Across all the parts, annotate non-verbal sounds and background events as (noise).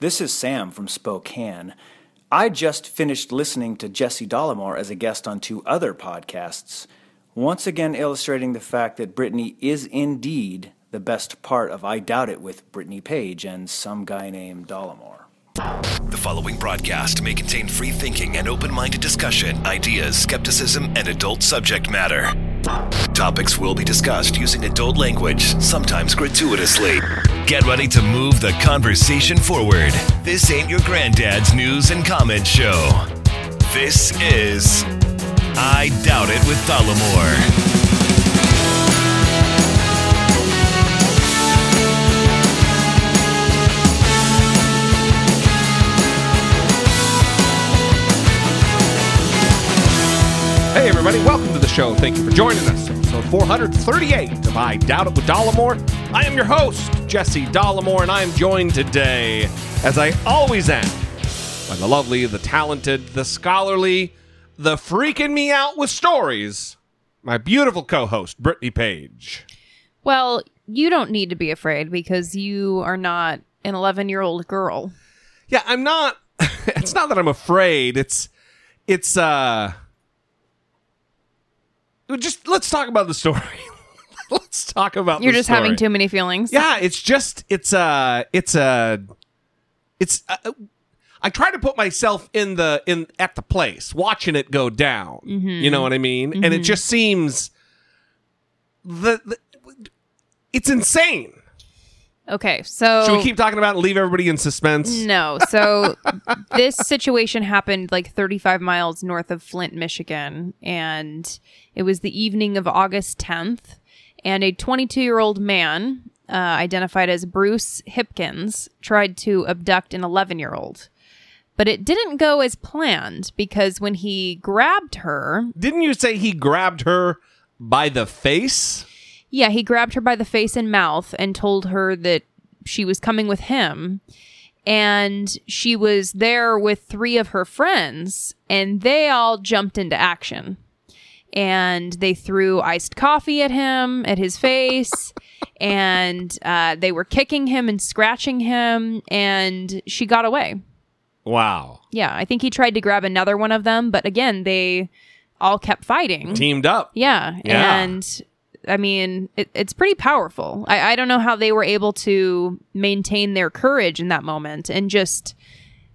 This is Sam from Spokane. I just finished listening to Jesse Dollemore as a guest on two other podcasts, once again illustrating the fact that Brittany is indeed the best part of I Doubt It with Brittany Page and some guy named Dollemore. The following broadcast may contain free thinking and open minded discussion, ideas, skepticism, and adult subject matter. Topics will be discussed using adult language, sometimes gratuitously. Get ready to move the conversation forward. This ain't your granddad's news and comment show. This is I Doubt It with Dollemore. Hey, everybody, welcome to the show. Thank you for joining us. Episode 438 of I Doubt It with Dollemore. I am your host, Jesse Dollemore, and I am joined today, as I always am, by the lovely, the talented, the scholarly, the freaking me out with stories, my beautiful co host, Brittany Page. Well, you don't need to be afraid because you are not an 11 year old girl. Yeah, I'm not, (laughs) it's not that I'm afraid. It's, it's, uh, just let's talk about the story. (laughs) let's talk about You're just having too many feelings. Yeah, it's just it's a it's a it's uh, I try to put myself in the in at the place, watching it go down. You know mm-hmm. what I mean? And it mm-hmm. just seems the, the it's insane. Okay, so. Should we keep talking about it and leave everybody in suspense? No. So (laughs) this situation happened like 35 miles north of Flint, Michigan. And it was the evening of August 10th. And a 22 year old man, uh, identified as Bruce Hipkins, tried to abduct an 11 year old. But it didn't go as planned because when he grabbed her, Didn't you say he grabbed her by the face? Yeah, he grabbed her by the face and mouth and told her that she was coming with him. And she was there with three of her friends, and they all jumped into action. And they threw iced coffee at him, at his face, and uh, they were kicking him and scratching him, and she got away. Wow. Yeah, I think he tried to grab another one of them, but again, they all kept fighting. Teamed up. Yeah. Yeah. And I mean, it, it's pretty powerful. I, I don't know how they were able to maintain their courage in that moment and just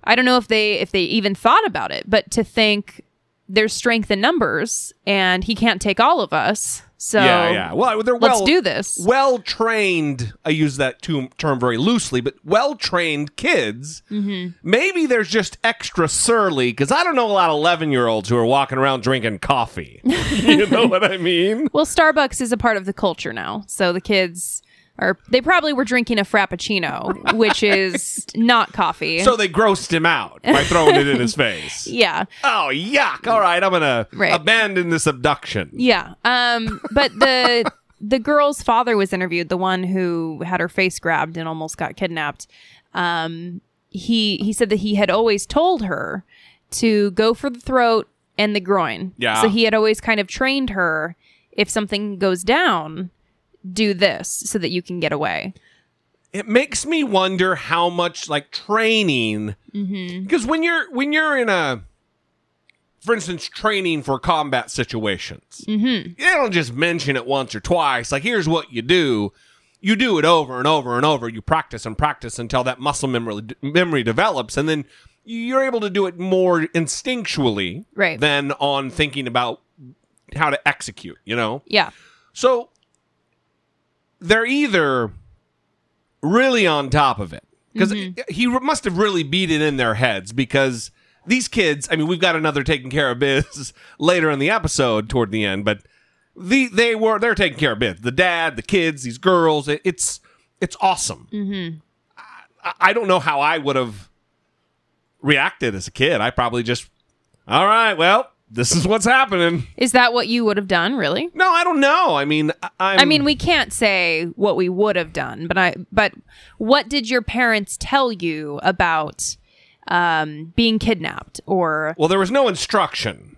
I don't know if they if they even thought about it, but to think there's strength in numbers and he can't take all of us. So yeah, yeah. Well, they're let's well do this. well trained i use that term very loosely but well trained kids Mm-hmm. maybe there's just extra surly because i don't know a lot of 11 year olds who are walking around drinking coffee (laughs) you know what i mean (laughs) Well, Starbucks is a part of the culture now. So the kids are they probably were drinking a frappuccino, which is (laughs) not coffee. so they grossed him out by throwing it in his face (laughs) yeah. oh yuck all right i'm gonna Right. abandon this abduction Yeah. Um but the (laughs) the girl's father was interviewed, the one who had her face grabbed and almost got kidnapped. Um he he said that he had always told her to go for the throat and the groin. Yeah. So he had always kind of trained her if something goes down, do this so that you can get away. it makes me wonder how much like training because when you're when you're in a for instance training for combat situations mm-hmm. they don't just mention it once or twice like here's what you do you do it over and over and over you practice and practice until that muscle memory memory develops and then you're able to do it more instinctually Right. than on thinking about how to execute you know Yeah. so they're either really on top of it because he must have really beat it in their heads because these kids. I mean, we've got another taking care of biz (laughs) later in the episode toward the end, but the they were they're taking care of biz. The dad, the kids, these girls. It, it's it's awesome. Mm-hmm. I, I don't know how I would have reacted as a kid. I probably just all right. Well, this is what's happening. Is that what you would have done, really? No, I don't know. I mean, I, I'm, I mean, we can't say what we would have done, but I but what did your parents tell you about um, being kidnapped or well, there was no instruction.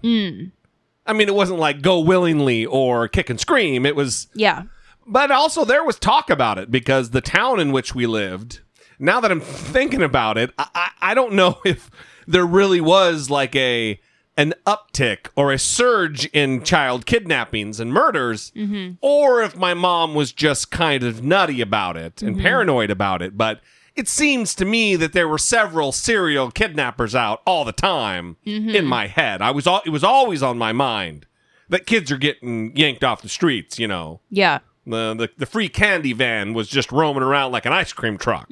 I mean, it wasn't like go willingly or kick and scream. It was, yeah. but also there was talk about it because the town in which we lived, now that I'm thinking about it, I, I, I don't know (laughs) if there really was like a an uptick or a surge in child kidnappings and murders, mm-hmm. or if my mom was just kind of nutty about it and mm-hmm. paranoid about it. But it seems to me that there were several serial kidnappers out all the time mm-hmm. in my head. I was all, it was always on my mind that kids are getting yanked off the streets. You know, Yeah. the the, the free candy van was just roaming around like an ice cream truck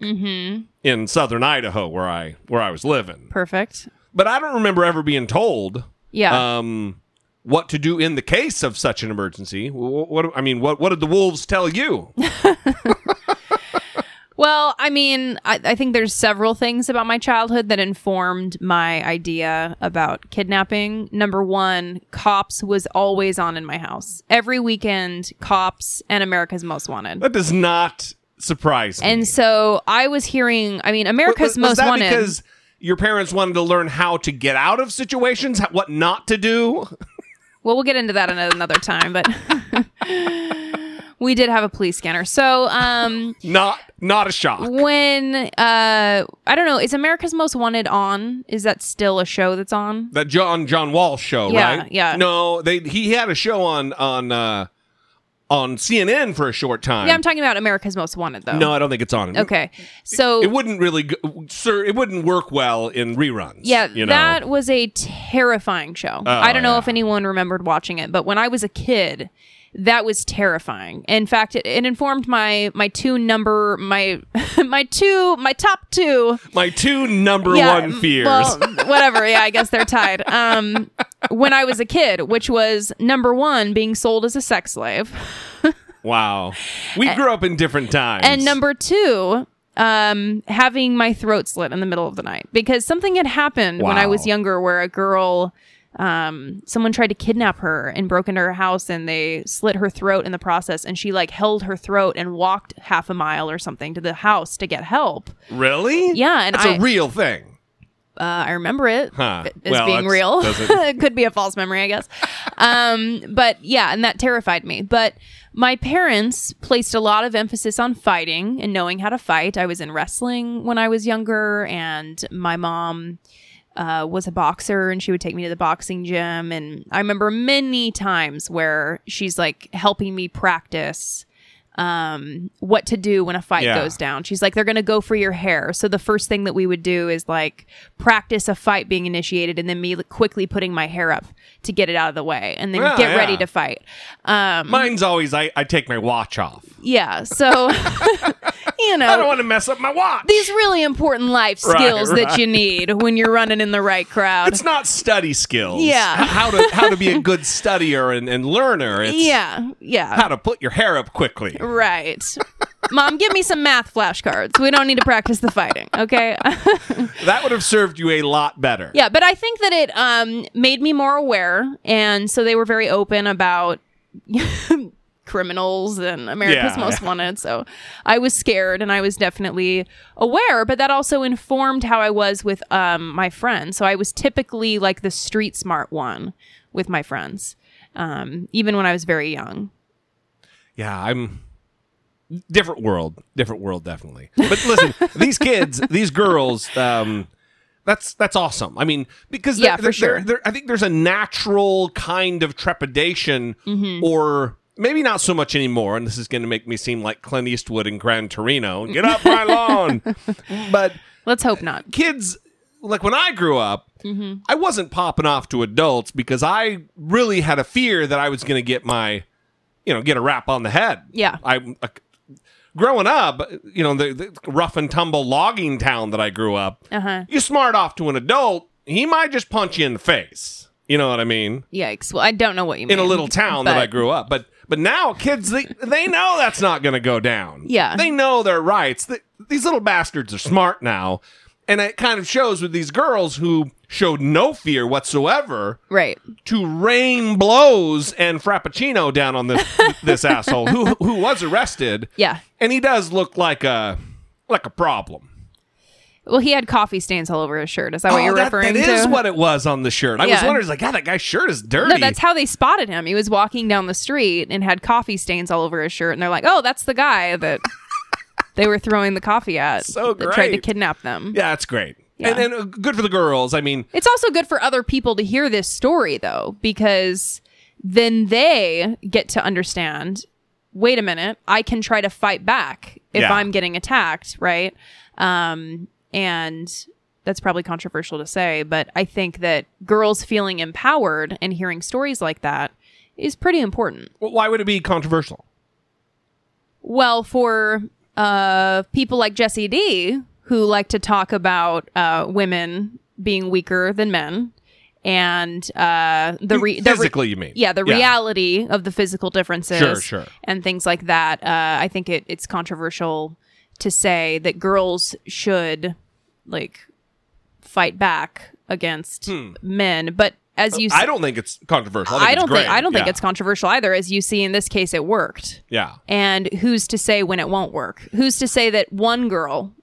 in southern Idaho where I where I was living. Perfect. But I don't remember ever being told Yeah. um, what to do in the case of such an emergency. What, what I mean, what what did the wolves tell you? (laughs) Well, I mean, I, I think there's several things about my childhood that informed my idea about kidnapping. Number one, Cops was always on in my house. Every weekend, Cops and America's Most Wanted. That does not surprise me. And so I was hearing, I mean, America's was, was Most Wanted. because your parents wanted to learn how to get out of situations, what not to do? Well, we'll get into that at another time, but (laughs) we did have a police scanner. So, um, Not not a shock. when uh, I don't know, is America's Most Wanted on? Is that still a show that's on? That John John Walsh show, Yeah, right? yeah. No, they he had a show on on uh, on CNN for a short time. Yeah, I'm talking about America's Most Wanted, though. no, I don't think it's on. Okay, so It wouldn't really, go, sir. It wouldn't work well in reruns. yeah, you know? that was a terrifying show. I don't know oh, yeah. if anyone remembered watching it, but when I was a kid, that was terrifying. In fact, it, it informed my my two number my (laughs) my two my top two my two number yeah, one fears. Well, (laughs) whatever. Yeah, I guess they're tied. Um, when I was a kid, which was number one, being sold as a sex slave, (laughs) wow, we grew up in different times. and number two, um, having my throat slit in the middle of the night because something had happened when I was younger, where a girl. Um, someone tried to kidnap her and broke into her house and they slit her throat in the process and she like held her throat and walked half a mile or something to the house to get help. really, Yeah, and it's a real thing. Uh, I remember it Huh. as Well, being real. (laughs) it could be a false memory, I guess. Um, but yeah, and that terrified me. But my parents placed a lot of emphasis on fighting and knowing how to fight. I was in wrestling when I was younger, and my mom uh, was a boxer and she would take me to the boxing gym. And I remember many times where she's like helping me practice um what to do when a fight Yeah. goes down. She's like they're going to go for your hair. So the first thing that we would do is like practice a fight being initiated and then me like, quickly putting my hair up to get it out of the way and then Yeah, get yeah. ready to fight. Um Mine's always I, I take my watch off. yeah. So (laughs) you know, I don't want to mess up my watch. these really important life Right, skills that you need when you're running in the right crowd. it's not study skills. Yeah. How to how to be a good studier and, and learner. It's yeah. Yeah. how to put your hair up quickly. Right. Mom, give me some math flashcards. We don't need to practice the fighting, okay? (laughs) That would have served you a lot better. yeah, but I think that it um, made me more aware, and so they were very open about (laughs) criminals and America's Yeah. Most Wanted. So I was scared, and I was definitely aware. But that also informed how I was with um, my friends. So I was typically like the street smart one with my friends, um, even when I was very young. Yeah, I'm different world, different world, definitely. But listen, (laughs) these kids, these girls, um, that's that's awesome. I mean, because Yeah, there- for sure. there- I think there's a natural kind of trepidation, Mm-hmm. or maybe not so much anymore. And this is going to make me seem like Clint Eastwood in Gran Torino. Get off my lawn! (laughs) But Let's hope not. kids like when I grew up, Mm-hmm. I wasn't popping off to adults because I really had a fear that I was going to get my, you know, get a rap on the head. Yeah. I uh, growing up, you know, the, the rough and tumble logging town that I grew up. Uh-huh. You smart off to an adult, he might just punch you in the face. You know what I mean? Yikes. Well, I don't know what you mean. In a little town that I grew up, but but now kids they they know that's not going to go down. Yeah. they know their rights. Th these little bastards are smart now, and it kind of shows with these girls who showed no fear whatsoever Right. to rain blows and frappuccino down on this (laughs) this asshole who who was arrested. Yeah. and he does look like a like a problem. Well, he had coffee stains all over his shirt. Is that what Oh, you're that- referring that to? is what it was on the shirt. I was wondering, like, God, that guy's shirt is dirty. no, that's how they spotted him. He was walking down the street and had coffee stains all over his shirt, and they're like, "Oh, that's the guy that they were throwing the coffee at So that tried to kidnap them. Yeah, that's great. Yeah. And, and uh, good for the girls. I mean, It's also good for other people to hear this story, though, because then they get to understand wait a minute, I can try to fight back if Yeah. I'm getting attacked, right? Um, and that's probably controversial to say, but I think that girls feeling empowered and hearing stories like that is pretty important. wh- why would it be controversial? Well, for uh, people like Jesse D, who like to talk about uh, women being weaker than men, and uh, the re- the re- Physically, you mean? yeah, the Yeah. reality of the physical differences, Sure, sure. and things like that. Uh, I think it, it's controversial to say that girls should like fight back against men, but as you. I don't think it's controversial. I, think I don't think. I don't think it's controversial either. As you see in this case, it worked. Yeah. And who's to say when it won't work? Who's to say that one girl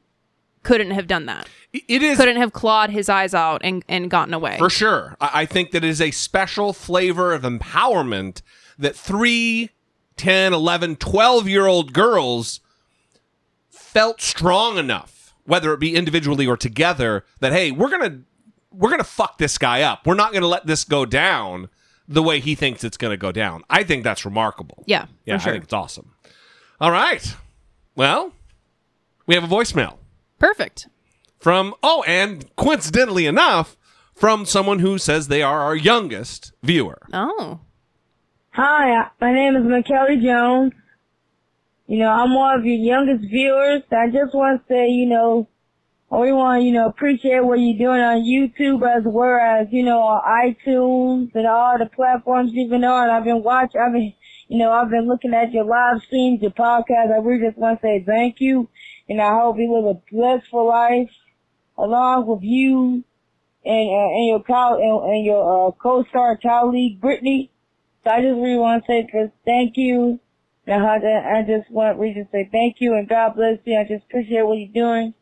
couldn't have done that? It is Couldn't have clawed his eyes out and, and gotten away? For sure. I, think that it is a special flavor of empowerment that three, 10, 11, 12 year old girls felt strong enough, whether it be individually or together, that, hey, we're going to. We're gonna fuck this guy up. We're not gonna let this go down the way he thinks it's gonna go down. I think that's remarkable. Yeah, yeah, for sure. I think it's awesome. All right, well, we have a voicemail Perfect. from oh and coincidentally enough from someone who says they are our youngest viewer Oh. Hi, my name is McKelly Jones. You know, I'm one of your youngest viewers. I just want to say, you know, we want to, you know, appreciate what you're doing on YouTube as well as, you know, on iTunes and all the platforms you've been on. I've been watching, I've been, you know, I've been looking at your live streams, your podcast. I really just want to say thank you. And I hope you live a blissful life along with you and, uh, and your co- and, and your, uh, co-star colleague, Brittany. So I just really want to say thank you. And I, I just want to really just say thank you and God bless you. I just appreciate what you're doing.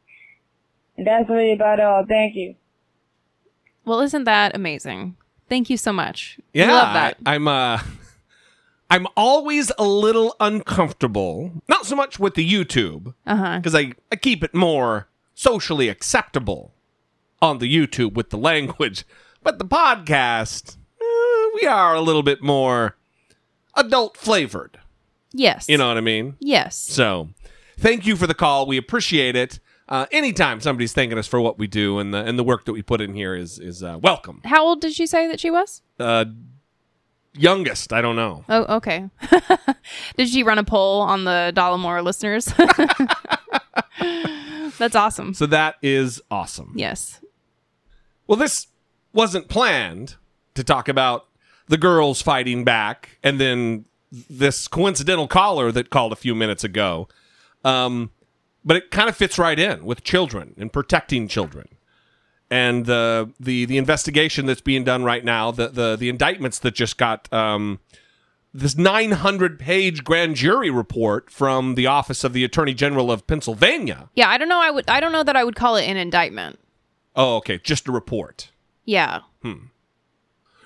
And that's really about all. Thank you. Well, isn't that amazing? Thank you so much. We yeah love that. I, am uh (laughs) i'm always a little uncomfortable not so much with the youtube huh. because I, I keep it more socially acceptable on the youtube with the language but the podcast eh, we are a little bit more adult flavored Yes. you know what i mean Yes. So, thank you for the call. We appreciate it. Uh, anytime somebody's thanking us for what we do and the and the work that we put in here is is uh, welcome. How old did she say that she was? Uh, youngest, I don't know. Oh, okay. (laughs) did she run a poll on the Dollemore listeners? (laughs) That's awesome. So that is awesome. Yes. Well, this wasn't planned to talk about the girls fighting back and then this coincidental caller that called a few minutes ago. Um, but it kind of fits right in with children and protecting children. And the the the investigation that's being done right now, the the the indictments that just got um, this 900 page grand jury report from the office of the Attorney General of Pennsylvania. Yeah, I don't know. I would. I don't know that I would call it an indictment. Oh, okay, just a report. Yeah. Hmm.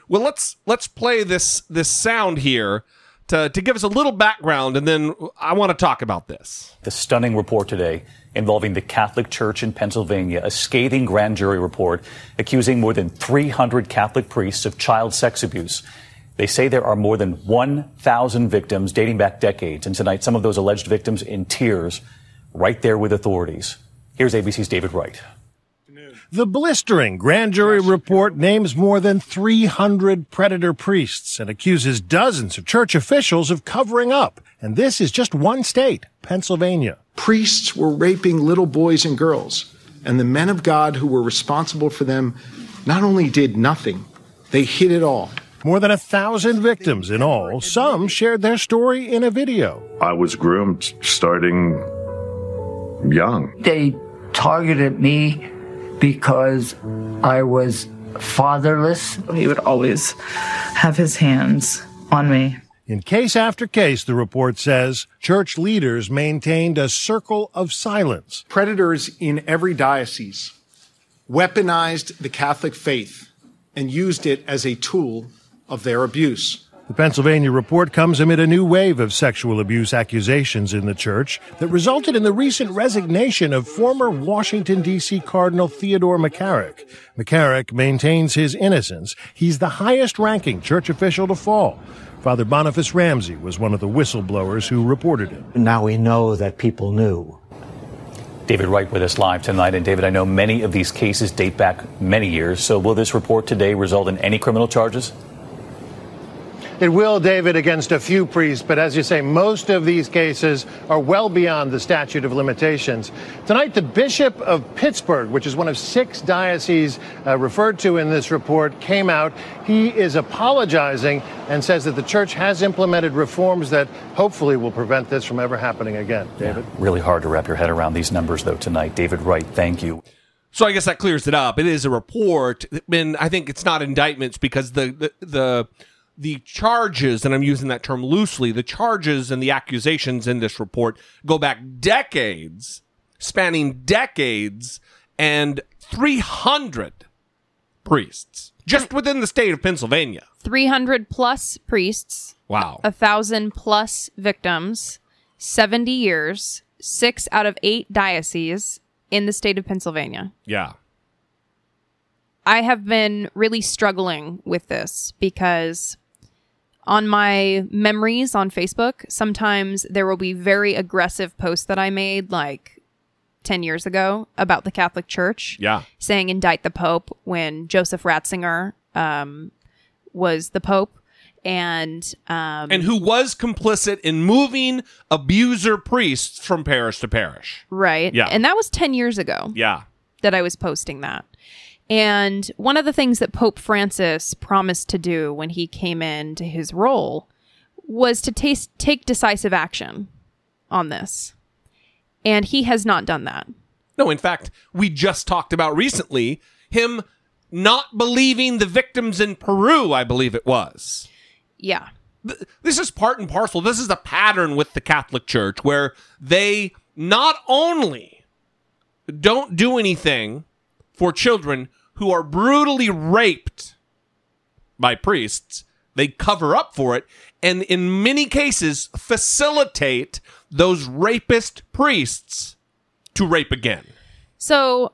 Well, let's let's play this this sound here to to give us a little background, and then I want to talk about this. The stunning report today involving the Catholic Church in Pennsylvania, a scathing grand jury report accusing more than 300 Catholic priests of child sex abuse. They say there are more than 1,000 victims dating back decades, and tonight some of those alleged victims in tears, right there with authorities. Here's ABC's David Wright. The blistering grand jury report names more than 300 predator priests and accuses dozens of church officials of covering up. And this is just one state, Pennsylvania. priests were raping little boys and girls, and the men of God who were responsible for them not only did nothing, they hid it all. More than a thousand victims in all. Some shared their story in a video. I was groomed starting young. They targeted me because I was fatherless. He would always have his hands on me. In case after case, the report says, church leaders maintained a circle of silence. Predators in every diocese weaponized the Catholic faith and used it as a tool of their abuse. The Pennsylvania report comes amid a new wave of sexual abuse accusations in the church that resulted in the recent resignation of former Washington, D.C. Cardinal Theodore McCarrick. McCarrick maintains his innocence. He's the highest ranking church official to fall. Father Boniface Ramsey was one of the whistleblowers who reported it. Now we know that people knew. David Wright with us live tonight. And David, I know many of these cases date back many years. So will this report today result in any criminal charges? It will, David, against a few priests, but as you say, most of these cases are well beyond the statute of limitations. Tonight, the Bishop of Pittsburgh, which is one of six dioceses uh, referred to in this report, came out. He is apologizing and says that the church has implemented reforms that hopefully will prevent this from ever happening again. David? Yeah, really hard to wrap your head around these numbers, though, tonight. David Wright, thank you. So I guess that clears it up. It is a report, and I think it's not indictments because the the, the the charges, and I'm using that term loosely, the charges and the accusations in this report go back decades, spanning decades, and 300 priests just within the state of Pennsylvania. 300 plus priests. Wow. A thousand plus victims, 70 years, six out of eight dioceses in the state of Pennsylvania. Yeah. I have been really struggling with this because on my memories on Facebook, sometimes there will be very aggressive posts that I made like 10 years ago about the Catholic Church. Yeah. Saying indict the Pope when Joseph Ratzinger um, was the Pope. And um, and who was complicit in moving abuser priests from parish to parish. Right. Yeah. And that was 10 years ago. Yeah. That I was posting that. And one of the things that Pope Francis promised to do when he came into his role was to taste, take decisive action on this. And he has not done that. No, in fact, we just talked about recently him not believing the victims in Peru, I believe it was. Yeah. This is part and parcel. This is a pattern with the Catholic Church where they not only don't do anything for children who are brutally raped by priests. They cover up for it and in many cases facilitate those rapist priests to rape again. So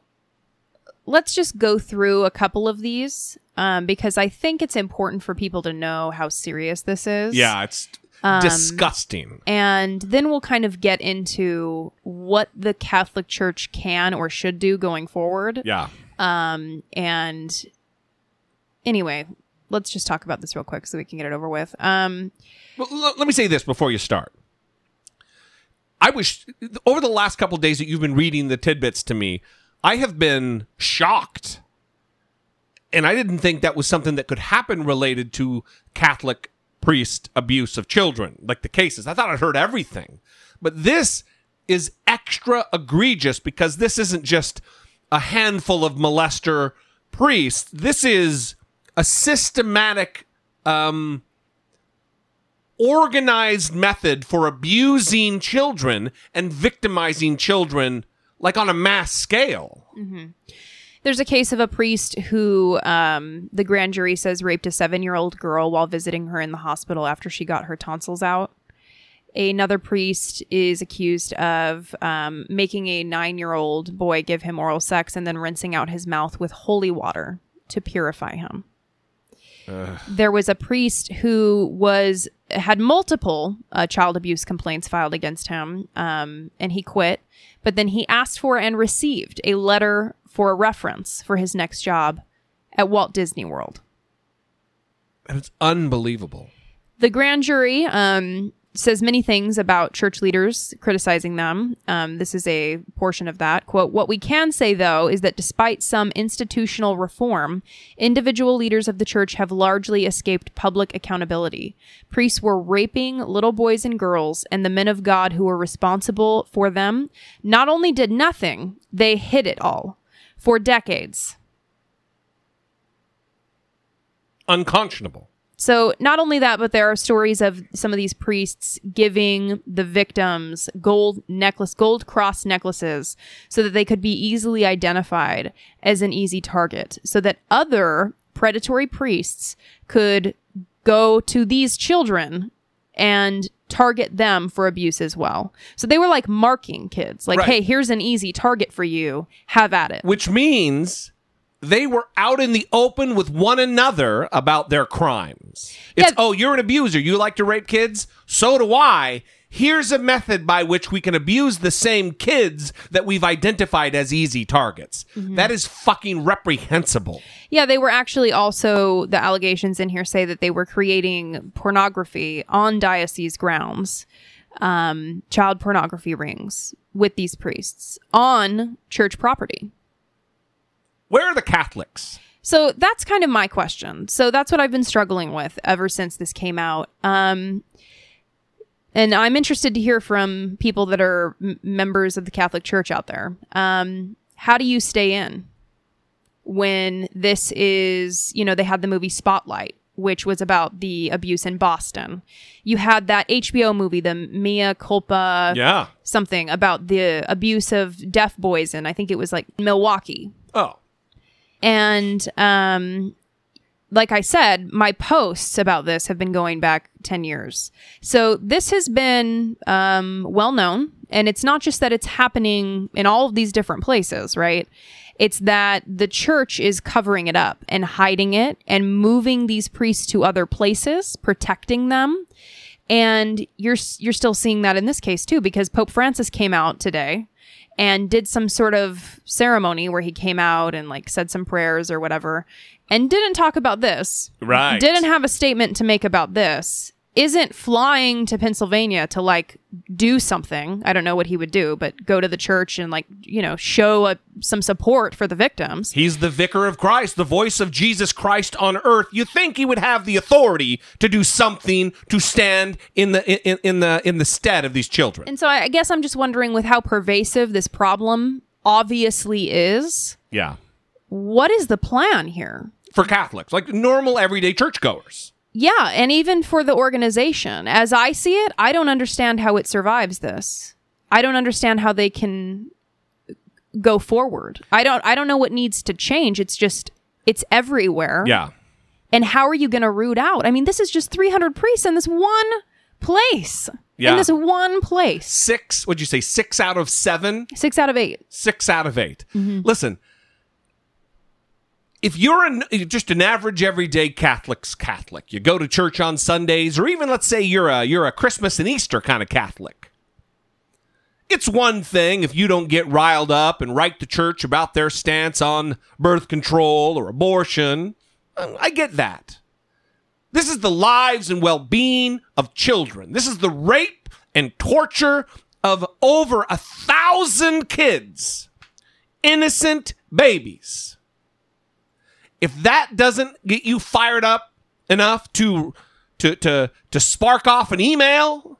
let's just go through a couple of these um, because I think it's important for people to know how serious this is. Yeah, it's um, disgusting. And then we'll kind of get into what the Catholic Church can or should do going forward. Yeah. Um, and anyway, let's just talk about this real quick so we can get it over with. Um, well, l- let me say this before you start. I wish over the last couple days that you've been reading the tidbits to me, I have been shocked. And I didn't think that was something that could happen related to Catholic priest abuse of children, like the cases. I thought I'd heard everything. But this is extra egregious because this isn't just a handful of molester priests. This is a systematic, um, organized method for abusing children and victimizing children, like on a mass scale. Mm-hmm. There's a case of a priest who um, the grand jury says raped a seven year old girl while visiting her in the hospital after she got her tonsils out. Another priest is accused of um, making a nine year old boy give him oral sex and then rinsing out his mouth with holy water to purify him. There was a priest who was had multiple uh, child abuse complaints filed against him, um, and he quit. But then he asked for and received a letter for a reference for his next job at Walt Disney World. And it's unbelievable. The grand jury um, says many things about church leaders, criticizing them. Um, this is a portion of that. Quote What we can say, though, is that despite some institutional reform, individual leaders of the church have largely escaped public accountability. Priests were raping little boys and girls, and the men of God who were responsible for them not only did nothing, they hid it all for decades. Unconscionable. So, not only that, but there are stories of some of these priests giving the victims gold necklace, gold cross necklaces, so that they could be easily identified as an easy target, so that other predatory priests could go to these children and target them for abuse as well. So they were like marking kids, like, Right. hey, here's an easy target for you. Have at it. which means they were out in the open with one another about their crimes. It's, oh, you're an abuser. You like to rape kids? So do I. Here's a method by which we can abuse the same kids that we've identified as easy targets. That is fucking reprehensible. Yeah, they were actually also the allegations in here say that they were creating pornography on diocese grounds, um, child pornography rings with these priests on church property. Where are the Catholics? So that's kind of my question. So that's what I've been struggling with ever since this came out. Um, and I'm interested to hear from people that are m- members of the Catholic Church out there. Um, how do you stay in when this is, you know, they had the movie Spotlight, which was about the abuse in Boston. You had that HBO movie, the Mea Culpa Yeah. something about the abuse of deaf boys in, I think it was like Milwaukee. Oh. And um like I said, my posts about this have been going back 10 years. So this has been um well known and it's not just that it's happening in all of these different places, right? It's that the church is covering it up and hiding it and moving these priests to other places, protecting them. And you're you're still seeing that in this case too because Pope Francis came out today and did some sort of ceremony where he came out and like said some prayers or whatever and didn't talk about this. Right. Didn't have a statement to make about this. Isn't flying to Pennsylvania to like do something. I don't know what he would do, but go to the church and like, you know, show a, some support for the victims. He's the vicar of Christ, the voice of Jesus Christ on earth. You think he would have the authority to do something to stand in the in, in the in the stead of these children. And so I I guess I'm just wondering with how pervasive this problem obviously is, Yeah. what is the plan here? For Catholics, like normal everyday churchgoers. Yeah, and even for the organization, as I see it, I don't understand how it survives this. I don't understand how they can go forward. I don't I don't know what needs to change. It's just it's everywhere. Yeah. And how are you going to root out? I mean, this is just 300 priests in this one place. Yeah. In this one place. Six, what'd you say? Six out of seven? 6 out of 8. Six out of 8 mm-hmm. Listen, if you're an, just an average everyday Catholic's Catholic, you go to church on Sundays, or even let's say you're a you're a Christmas and Easter kind of Catholic. It's one thing if you don't get riled up and write the church about their stance on birth control or abortion. Uh, I get that. This is the lives and well being of children. This is the rape and torture of over a thousand kids, innocent babies. If that doesn't get you fired up enough to, to, to, to spark off an email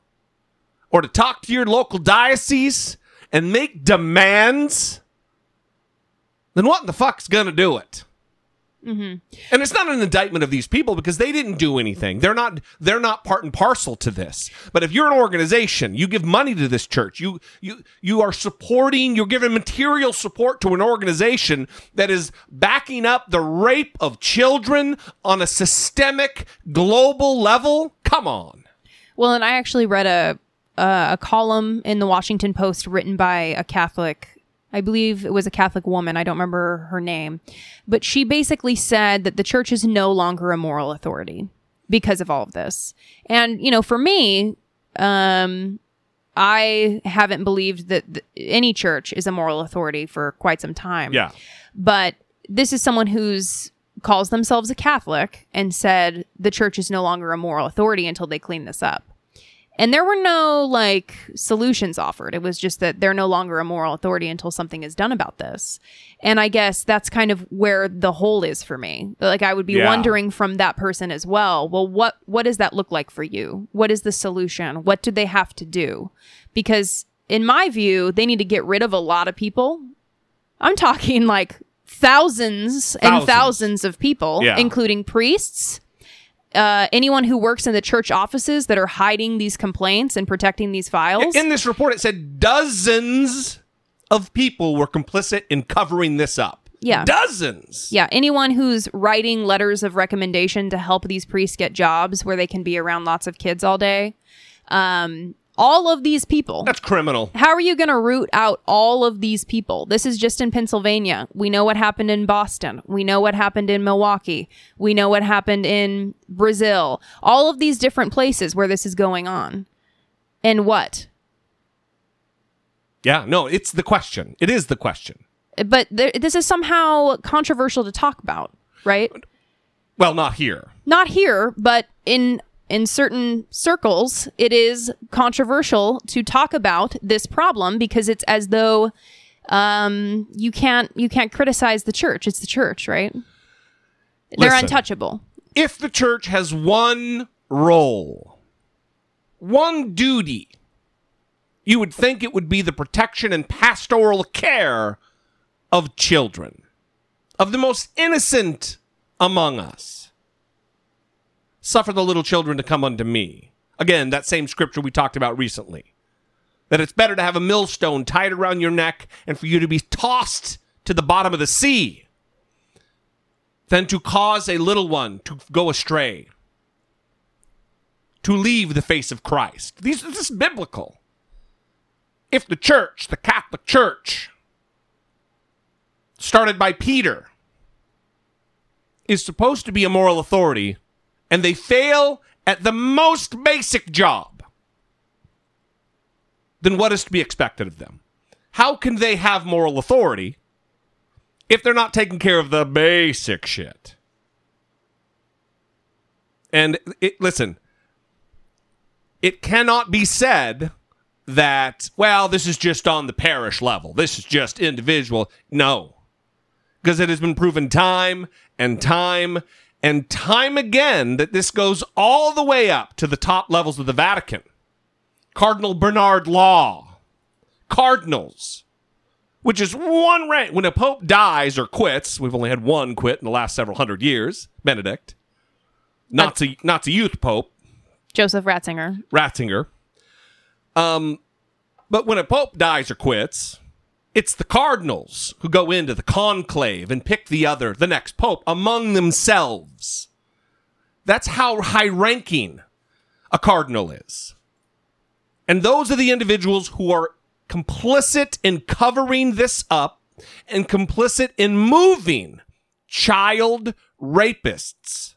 or to talk to your local diocese and make demands, then what the fuck's gonna do it? Mm-hmm. And it's not an indictment of these people because they didn't do anything. They're not they're not part and parcel to this. But if you're an organization, you give money to this church, you you you are supporting, you're giving material support to an organization that is backing up the rape of children on a systemic global level. Come on. Well, and I actually read a uh, a column in the Washington Post written by a Catholic. I believe it was a Catholic woman. I don't remember her name, but she basically said that the church is no longer a moral authority because of all of this. And you know, for me, um, I haven't believed that th- any church is a moral authority for quite some time. Yeah. But this is someone who's calls themselves a Catholic and said the church is no longer a moral authority until they clean this up. And there were no like solutions offered. It was just that they're no longer a moral authority until something is done about this. And I guess that's kind of where the hole is for me. Like I would be Yeah. wondering from that person as well, well what what does that look like for you? What is the solution? What do they have to do? Because in my view, they need to get rid of a lot of people I'm talking like thousands and Thousands. thousands of people, Yeah. including priests, uh, anyone who works in the church offices that are hiding these complaints and protecting these files. In this report, it said dozens of people were complicit in covering this up. Yeah. Dozens. Yeah, anyone who's writing letters of recommendation to help these priests get jobs where they can be around lots of kids all day. Um, all of these people. That's criminal. How are you going to root out all of these people? This is just in Pennsylvania. We know what happened in Boston. We know what happened in Milwaukee. We know what happened in Brazil. All of these different places where this is going on. And what? Yeah, no, it's the question. It is the question. But th- this is somehow controversial to talk about, right? Well, not here. Not here, but in in certain circles, it is controversial to talk about this problem because it's as though um, you can't you can't criticize the church. It's the church, right? They're Listen. untouchable. If the church has one role, one duty, you would think it would be the protection and pastoral care of children, of the most innocent among us. Suffer the little children to come unto me. Again, that same scripture we talked about recently. That it's better to have a millstone tied around your neck and for you to be tossed to the bottom of the sea than to cause a little one to go astray, to leave the face of Christ. This is biblical. If the church, the Catholic Church, started by Peter, is supposed to be a moral authority, and they fail at the most basic job, then what is to be expected of them? How can they have moral authority if they're not taking care of the basic shit? And it, listen, it cannot be said that, well, this is just on the parish level. This is just individual. No. Because it has been proven time and time and time again that this goes all the way up to the top levels of the Vatican. Cardinal Bernard Law, cardinals, which is one rank. When a pope dies or quits, we've only had one quit in the last several hundred years, Benedict, Nazi, Nazi youth pope, Joseph Ratzinger. Ratzinger. Um, but when a pope dies or quits, it's the cardinals who go into the conclave and pick the other, the next pope, among themselves. That's how high ranking a cardinal is. And those are the individuals who are complicit in covering this up and complicit in moving child rapists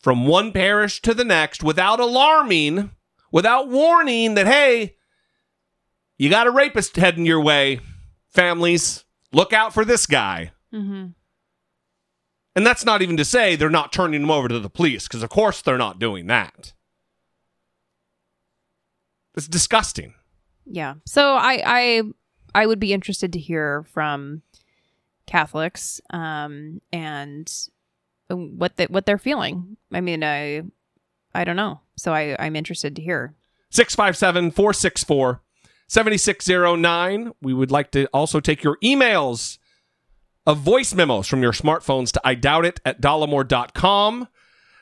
from one parish to the next without alarming, without warning that, hey, you got a rapist heading your way, families. Look out for this guy. Mm-hmm. And that's not even to say they're not turning them over to the police, because of course they're not doing that. It's disgusting. Yeah. So I I I would be interested to hear from Catholics um and what they what they're feeling. I mean, I I don't know. So I I'm interested to hear. 657 464 7609. We would like to also take your emails of voice memos from your smartphones to I doubt it at dollemore.com.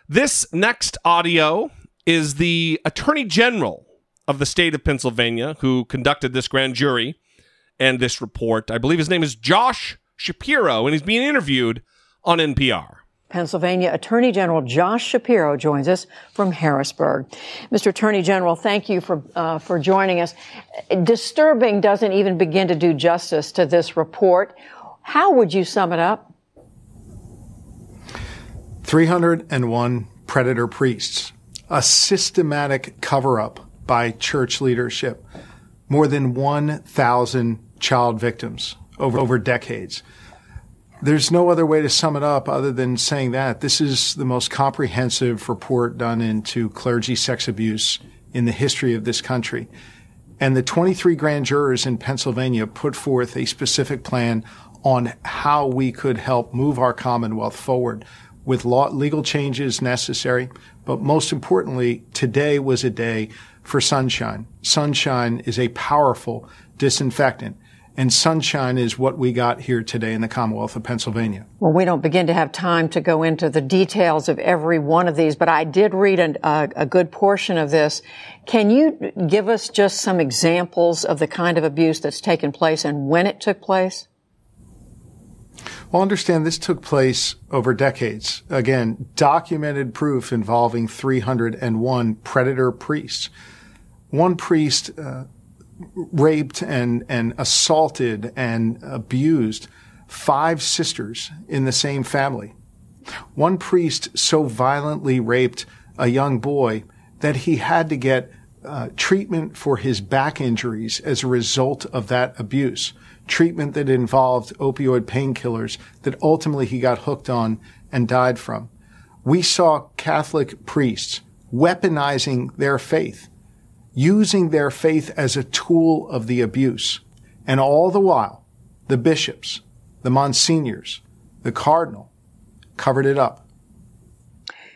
This next audio is the Attorney General of the state of Pennsylvania who conducted this grand jury and this report. I believe his name is Josh Shapiro, and he's being interviewed on NPR. Pennsylvania Attorney General Josh Shapiro joins us from Harrisburg. Mr. Attorney General, thank you for uh, for joining us. Disturbing doesn't even begin to do justice to this report. How would you sum it up? 301 predator priests, a systematic cover up by church leadership, more than 1,000 child victims over, over decades. There's no other way to sum it up other than saying that this is the most comprehensive report done into clergy sex abuse in the history of this country. And the 23 grand jurors in Pennsylvania put forth a specific plan on how we could help move our Commonwealth forward with law, legal changes necessary. But most importantly, today was a day for sunshine. Sunshine is a powerful disinfectant. And sunshine is what we got here today in the Commonwealth of Pennsylvania. Well, we don't begin to have time to go into the details of every one of these, but I did read an, uh, a good portion of this. Can you give us just some examples of the kind of abuse that's taken place and when it took place? Well, understand this took place over decades. Again, documented proof involving 301 predator priests. One priest uh, raped and, and assaulted and abused five sisters in the same family. One priest so violently raped a young boy that he had to get uh, treatment for his back injuries as a result of that abuse. Treatment that involved opioid painkillers that ultimately he got hooked on and died from. We saw Catholic priests weaponizing their faith, using their faith as a tool of the abuse. And all the while, the bishops, the monsignors, the cardinal covered it up.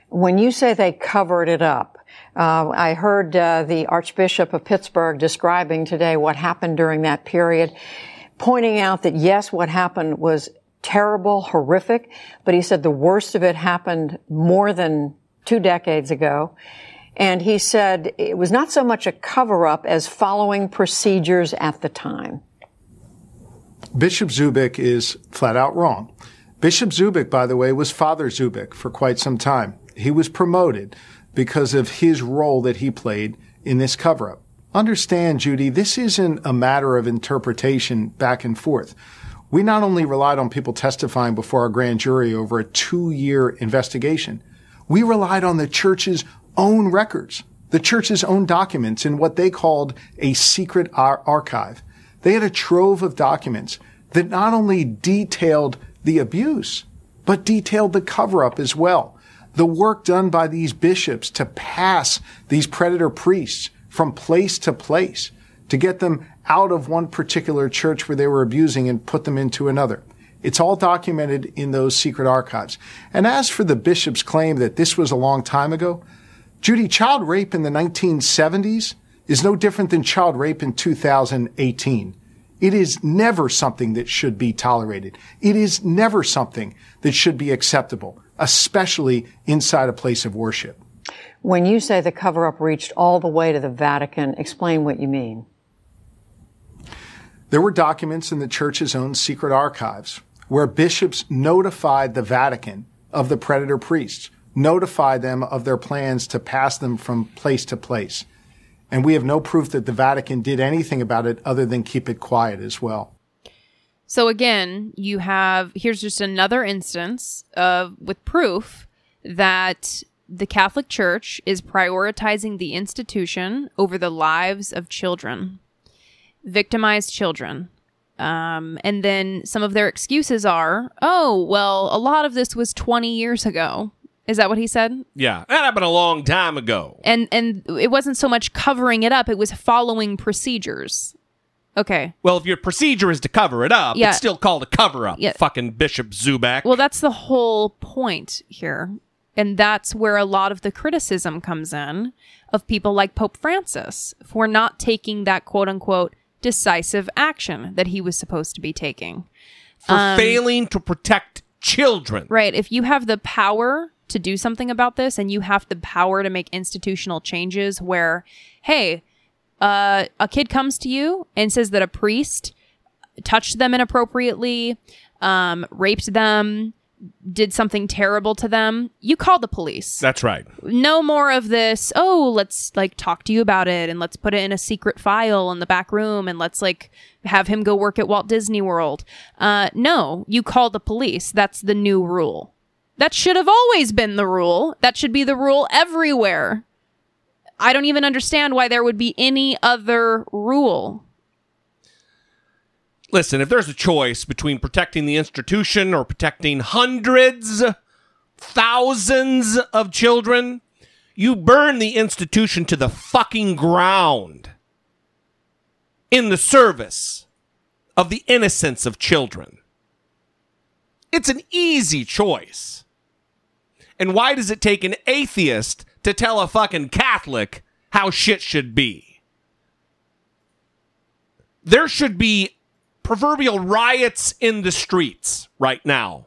When you say they covered it up, uh, I heard uh, the Archbishop of Pittsburgh describing today what happened during that period, pointing out that yes, what happened was terrible, horrific, but he said the worst of it happened more than two decades ago. And he said it was not so much a cover up as following procedures at the time. Bishop Zubik is flat out wrong. Bishop Zubik, by the way, was Father Zubik for quite some time. He was promoted because of his role that he played in this cover up. Understand, Judy, this isn't a matter of interpretation back and forth. We not only relied on people testifying before our grand jury over a two year investigation, we relied on the church's own records, the church's own documents in what they called a secret ar- archive. They had a trove of documents that not only detailed the abuse, but detailed the cover up as well. The work done by these bishops to pass these predator priests from place to place to get them out of one particular church where they were abusing and put them into another. It's all documented in those secret archives. And as for the bishop's claim that this was a long time ago, Judy, child rape in the 1970s is no different than child rape in 2018. It is never something that should be tolerated. It is never something that should be acceptable, especially inside a place of worship. When you say the cover up reached all the way to the Vatican, explain what you mean. There were documents in the church's own secret archives where bishops notified the Vatican of the predator priests, notified them of their plans to pass them from place to place. And we have no proof that the Vatican did anything about it other than keep it quiet as well. So again, you have here's just another instance of with proof that the Catholic Church is prioritizing the institution over the lives of children, victimized children. Um, and then some of their excuses are, oh, well, a lot of this was 20 years ago. Is that what he said? Yeah, that happened a long time ago. And and it wasn't so much covering it up; it was following procedures. Okay. Well, if your procedure is to cover it up, Yeah. it's still called a cover up. Yeah. Fucking Bishop Zubik. Well, that's the whole point here. And that's where a lot of the criticism comes in of people like Pope Francis for not taking that quote unquote decisive action that he was supposed to be taking. for um, failing to protect children. Right. If you have the power to do something about this and you have the power to make institutional changes where, hey, uh, a kid comes to you and says that a priest touched them inappropriately, um, raped them, did something terrible to them, you call the police. That's right. no more of this oh let's like talk to you about it and let's put it in a secret file in the back room and let's like have him go work at walt disney world uh no you call the police that's the new rule that should have always been the rule that should be the rule everywhere i don't even understand why there would be any other rule Listen, if there's a choice between protecting the institution or protecting hundreds, thousands of children, you burn the institution to the fucking ground in the service of the innocence of children. It's an easy choice. And why does it take an atheist to tell a fucking Catholic how shit should be? There should be proverbial riots in the streets right now.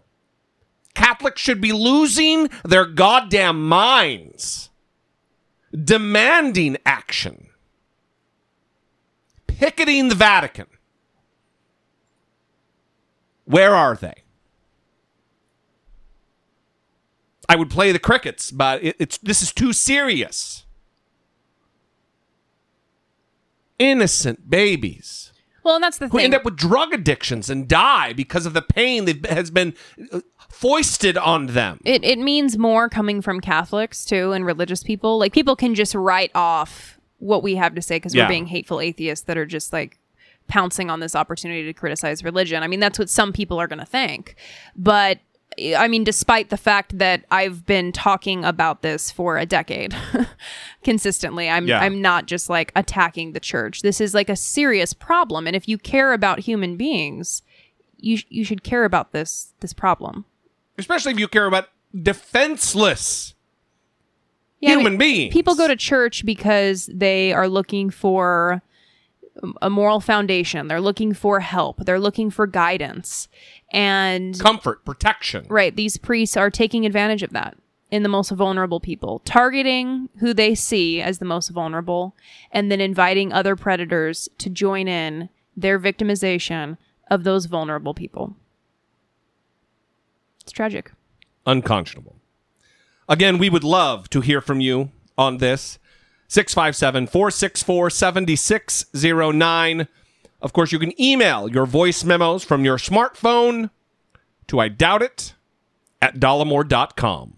Catholics should be losing their goddamn minds, demanding action, picketing the Vatican. Where are they? I would play the crickets, but it, it's this is too serious. Innocent babies Well, and that's the who thing. end up with drug addictions and die because of the pain that has been uh, foisted on them. it it means more coming from Catholics too and religious people. Like people can just write off what we have to say because Yeah. we're being hateful atheists that are just like pouncing on this opportunity to criticize religion. I mean, that's what some people are going to think. But I mean, despite the fact that I've been talking about this for a decade (laughs) consistently, I'm Yeah. I'm not just like attacking the church. This is like a serious problem, and if you care about human beings, you you should care about this this problem. Especially if you care about defenseless Yeah, I human mean, beings. People go to church because they are looking for a moral foundation. They're looking for help. They're looking for guidance. And comfort, protection. right, these priests are taking advantage of that in the most vulnerable people, targeting who they see as the most vulnerable and then inviting other predators to join in their victimization of those vulnerable people. It's tragic. unconscionable. Again, we would love to hear from you on this. 657 464 7609. Of course, you can email your voice memos from your smartphone to I doubt it at dollemore.com.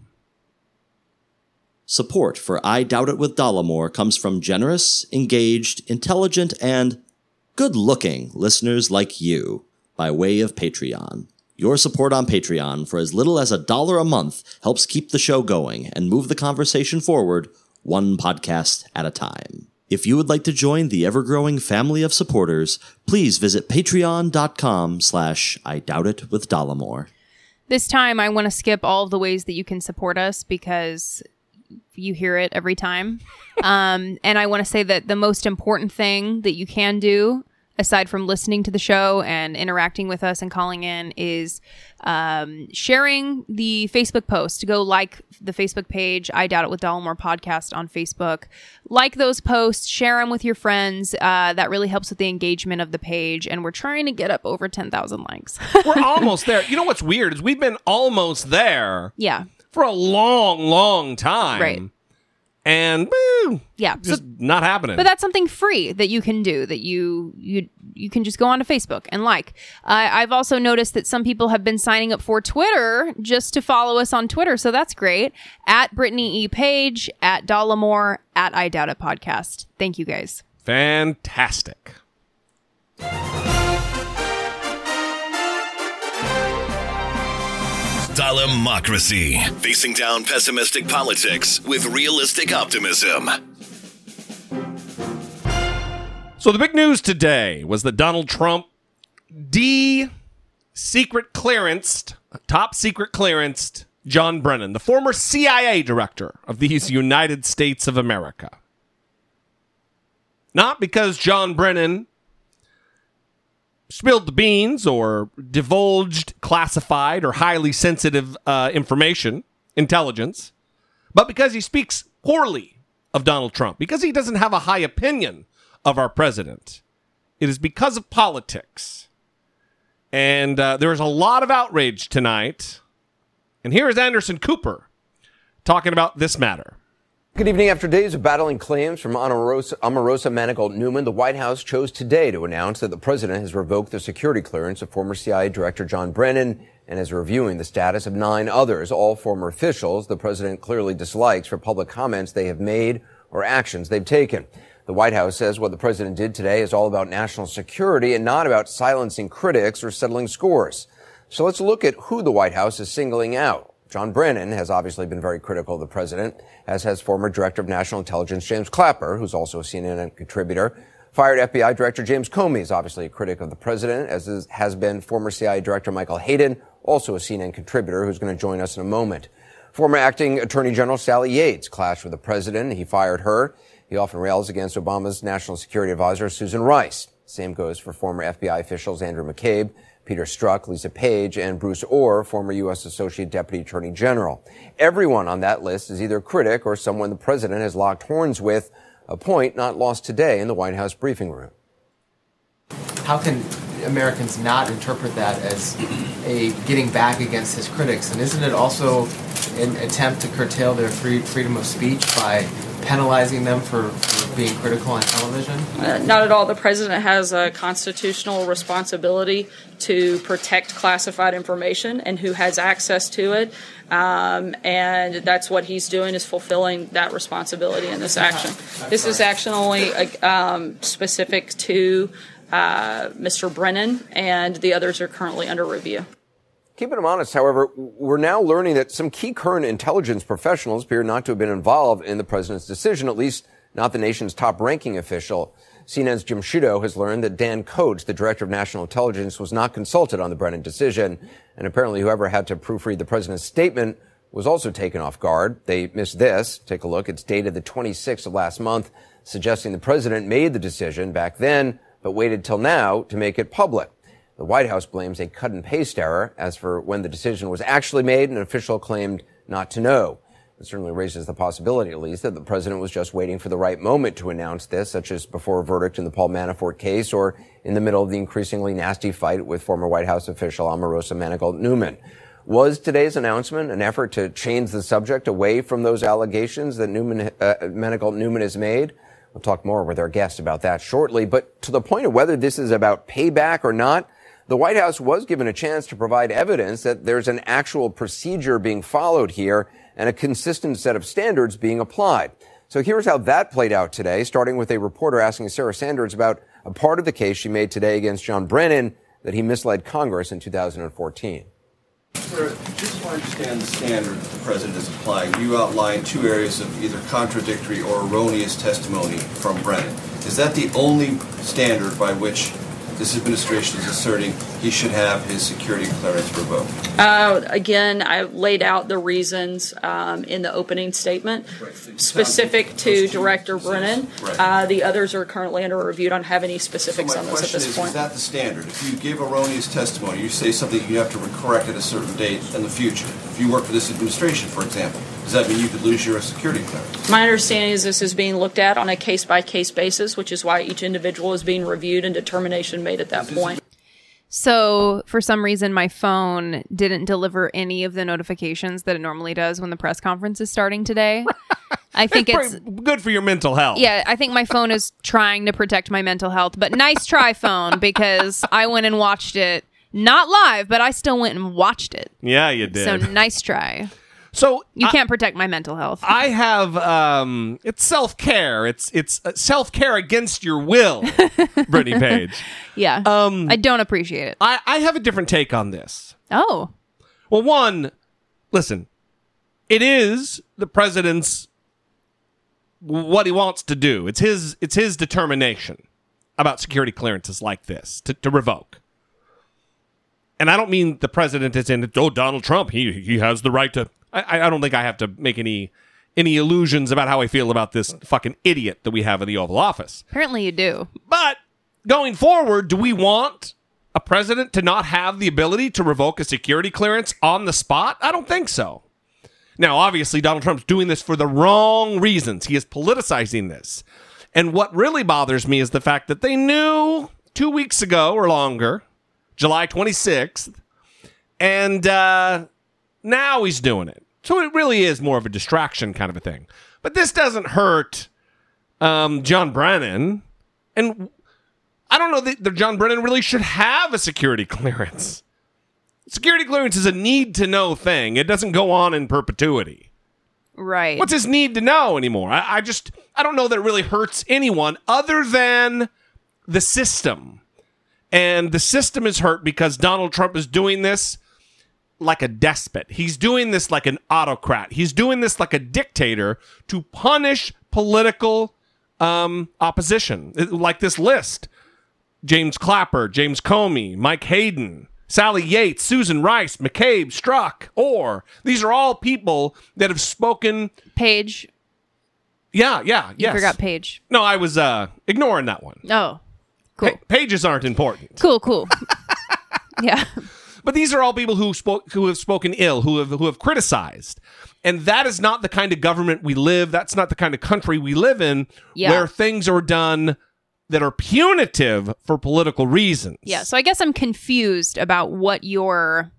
Support for I Doubt It with Dollemore comes from generous, engaged, intelligent, and good looking listeners like you by way of Patreon. Your support on Patreon for as little as a dollar a month helps keep the show going and move the conversation forward one podcast at a time. If you would like to join the ever-growing family of supporters, please visit patreon.com slash I Doubt It with Dollemore. This time, I want to skip all of the ways that you can support us because you hear it every time. (laughs) um, and I want to say that the most important thing that you can do, aside from listening to the show and interacting with us and calling in, is um, sharing the Facebook post. Go like the Facebook page, I Doubt It with Dollemore Podcast on Facebook. Like those posts, share them with your friends. Uh, that really helps with the engagement of the page. And we're trying to get up over 10,000 likes. (laughs) We're almost there. You know what's weird is we've been almost there yeah. for a long, long time. Right. And woo, Yeah. just not happening. But that's something free that you can do. That you you you can just go onto Facebook and like. Uh, I've also noticed that some people have been signing up for Twitter just to follow us on Twitter, so that's great. At Brittany E Page, at Dollemore, at I Doubt It Podcast. Thank you guys. Fantastic. Dollemocracy. Facing down pessimistic politics with realistic optimism. So the big news today was that Donald Trump de secret clearanced, top secret clearanced John Brennan, the former CIA director of these United States of America. Not because John Brennan spilled the beans or divulged classified or highly sensitive uh, information, intelligence, but because he speaks poorly of Donald Trump, because he doesn't have a high opinion of our president. It is because of politics. And uh, there is a lot of outrage tonight. And here is Anderson Cooper talking about this matter. Good evening. After days of battling claims from Omarosa, Omarosa Manigault Newman, the White House chose today to announce that the president has revoked the security clearance of former CIA Director John Brennan and is reviewing the status of nine others, all former officials the president clearly dislikes for public comments they have made or actions they've taken. The White House says what the president did today is all about national security and not about silencing critics or settling scores. So let's look at who the White House is singling out. John Brennan has obviously been very critical of the president, as has former Director of National Intelligence James Clapper, who's also a CNN contributor. Fired FBI Director James Comey is obviously a critic of the president, as is, has been former CIA Director Michael Hayden, also a CNN contributor, who's going to join us in a moment. Former Acting Attorney General Sally Yates clashed with the president. He fired her. He often rails against Obama's National Security Advisor Susan Rice. Same goes for former FBI officials Andrew McCabe, Peter Strzok, Lisa Page, and Bruce Ohr, former U.S. Associate Deputy Attorney General. Everyone on that list is either a critic or someone the president has locked horns with, a point not lost today in the White House briefing room. How can Americans not interpret that as a getting back against his critics? And isn't it also an attempt to curtail their free, freedom of speech by penalizing them for, for being critical on television? Uh, not at all. The president has a constitutional responsibility to protect classified information and who has access to it. Um, and that's what he's doing is fulfilling that responsibility in this action. This is action only um, specific to uh, Mr. Brennan, and the others are currently under review. Keeping them honest, however, we're now learning that some key current intelligence professionals appear not to have been involved in the president's decision, at least not the nation's top ranking official. CNN's Jim Sciutto has learned that Dan Coats, the director of national intelligence, was not consulted on the Brennan decision. And apparently whoever had to proofread the president's statement was also taken off guard. They missed this. Take a look. It's dated the 26th of last month, suggesting the president made the decision back then, but waited till now to make it public. The White House blames a cut and paste error. As for when the decision was actually made, and an official claimed not to know. It certainly raises the possibility, at least, that the president was just waiting for the right moment to announce this, such as before a verdict in the Paul Manafort case or in the middle of the increasingly nasty fight with former White House official Omarosa Manigault Newman. Was today's announcement an effort to change the subject away from those allegations that Newman, uh, Manigault Newman has made? We'll talk more with our guest about that shortly. But to the point of whether this is about payback or not, the White House was given a chance to provide evidence that there's an actual procedure being followed here and a consistent set of standards being applied. So here's how that played out today, starting with a reporter asking Sarah Sanders about a part of the case she made today against John Brennan that he misled Congress in 2014. Sir, just to understand the standard the president is applying, you outlined two areas of either contradictory or erroneous testimony from Brennan. Is that the only standard by which this administration is asserting he should have his security clearance revoked? Uh, again, I laid out the reasons um, in the opening statement specific to Director Brennan. Right. Uh, the others are currently under review. I don't have any specifics so on this at this is, point. is that the standard? If you give erroneous testimony, you say something you have to correct at a certain date in the future. If you work for this administration, for example, does that mean you could lose your security clearance? My understanding is this is being looked at on a case by case basis, which is why each individual is being reviewed and determination made at that point. So, for some reason, my phone didn't deliver any of the notifications that it normally does when the press conference is starting today. (laughs) I think it's good for your mental health. yeah, I think my phone is trying to protect my mental health. But nice try, phone, because I went and watched it not live, but I still went and watched it. Yeah, you did. So nice try. So you can't protect my mental health. I have um it's self-care. It's it's uh, self-care against your will, (laughs) Brittany Page. yeah. Um I don't appreciate it. I I have a different take on this. Oh. Well, one, listen. It is the president's what he wants to do. It's his it's his determination about security clearances like this to, to revoke. And I don't mean the president is in oh Donald Trump, he he has the right to I, I don't think I have to make any any illusions about how I feel about this fucking idiot that we have in the Oval Office. Apparently, you do. But going forward, do we want a president to not have the ability to revoke a security clearance on the spot? I don't think so. Now, obviously, Donald Trump's doing this for the wrong reasons. He is politicizing this. And what really bothers me is the fact that they knew two weeks ago or longer, July 26th, and uh, now he's doing it. So it really is more of a distraction kind of a thing. But this doesn't hurt um, John Brennan. And I don't know that, that John Brennan really should have a security (laughs) clearance. Security clearance is a need to know thing, it doesn't go on in perpetuity. Right. What's his need to know anymore? I, I just, I don't know that it really hurts anyone other than the system. And the system is hurt because Donald Trump is doing this like a despot. He's doing this like an autocrat. He's doing this like a dictator to punish political um, opposition. It- Like this list James Clapper, James Comey, Mike Hayden, Sally Yates, Susan Rice, McCabe, Strzok, Ohr. These are all people that have spoken. Page. Yeah, yeah, yeah. You forgot Page. No, I was uh, ignoring that one. Oh. Cool. Pa- pages aren't important. Cool, cool. (laughs) yeah. But these are all people who spoke, who have spoken ill, who have who have criticized, and that is not the kind of government we live. That's not the kind of country we live in, Yeah. where things are done that are punitive for political reasons. Yeah, so I guess I'm confused about what your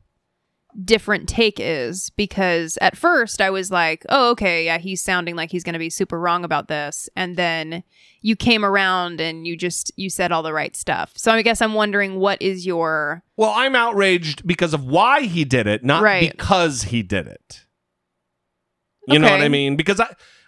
different take is because at first I was like, "Oh, okay, yeah, he's sounding like he's going to be super wrong about this." And then you came around and you just you said all the right stuff. So I guess I'm wondering what is your Well, I'm outraged because of why he did it, not Right. because he did it. You know what I mean? Because I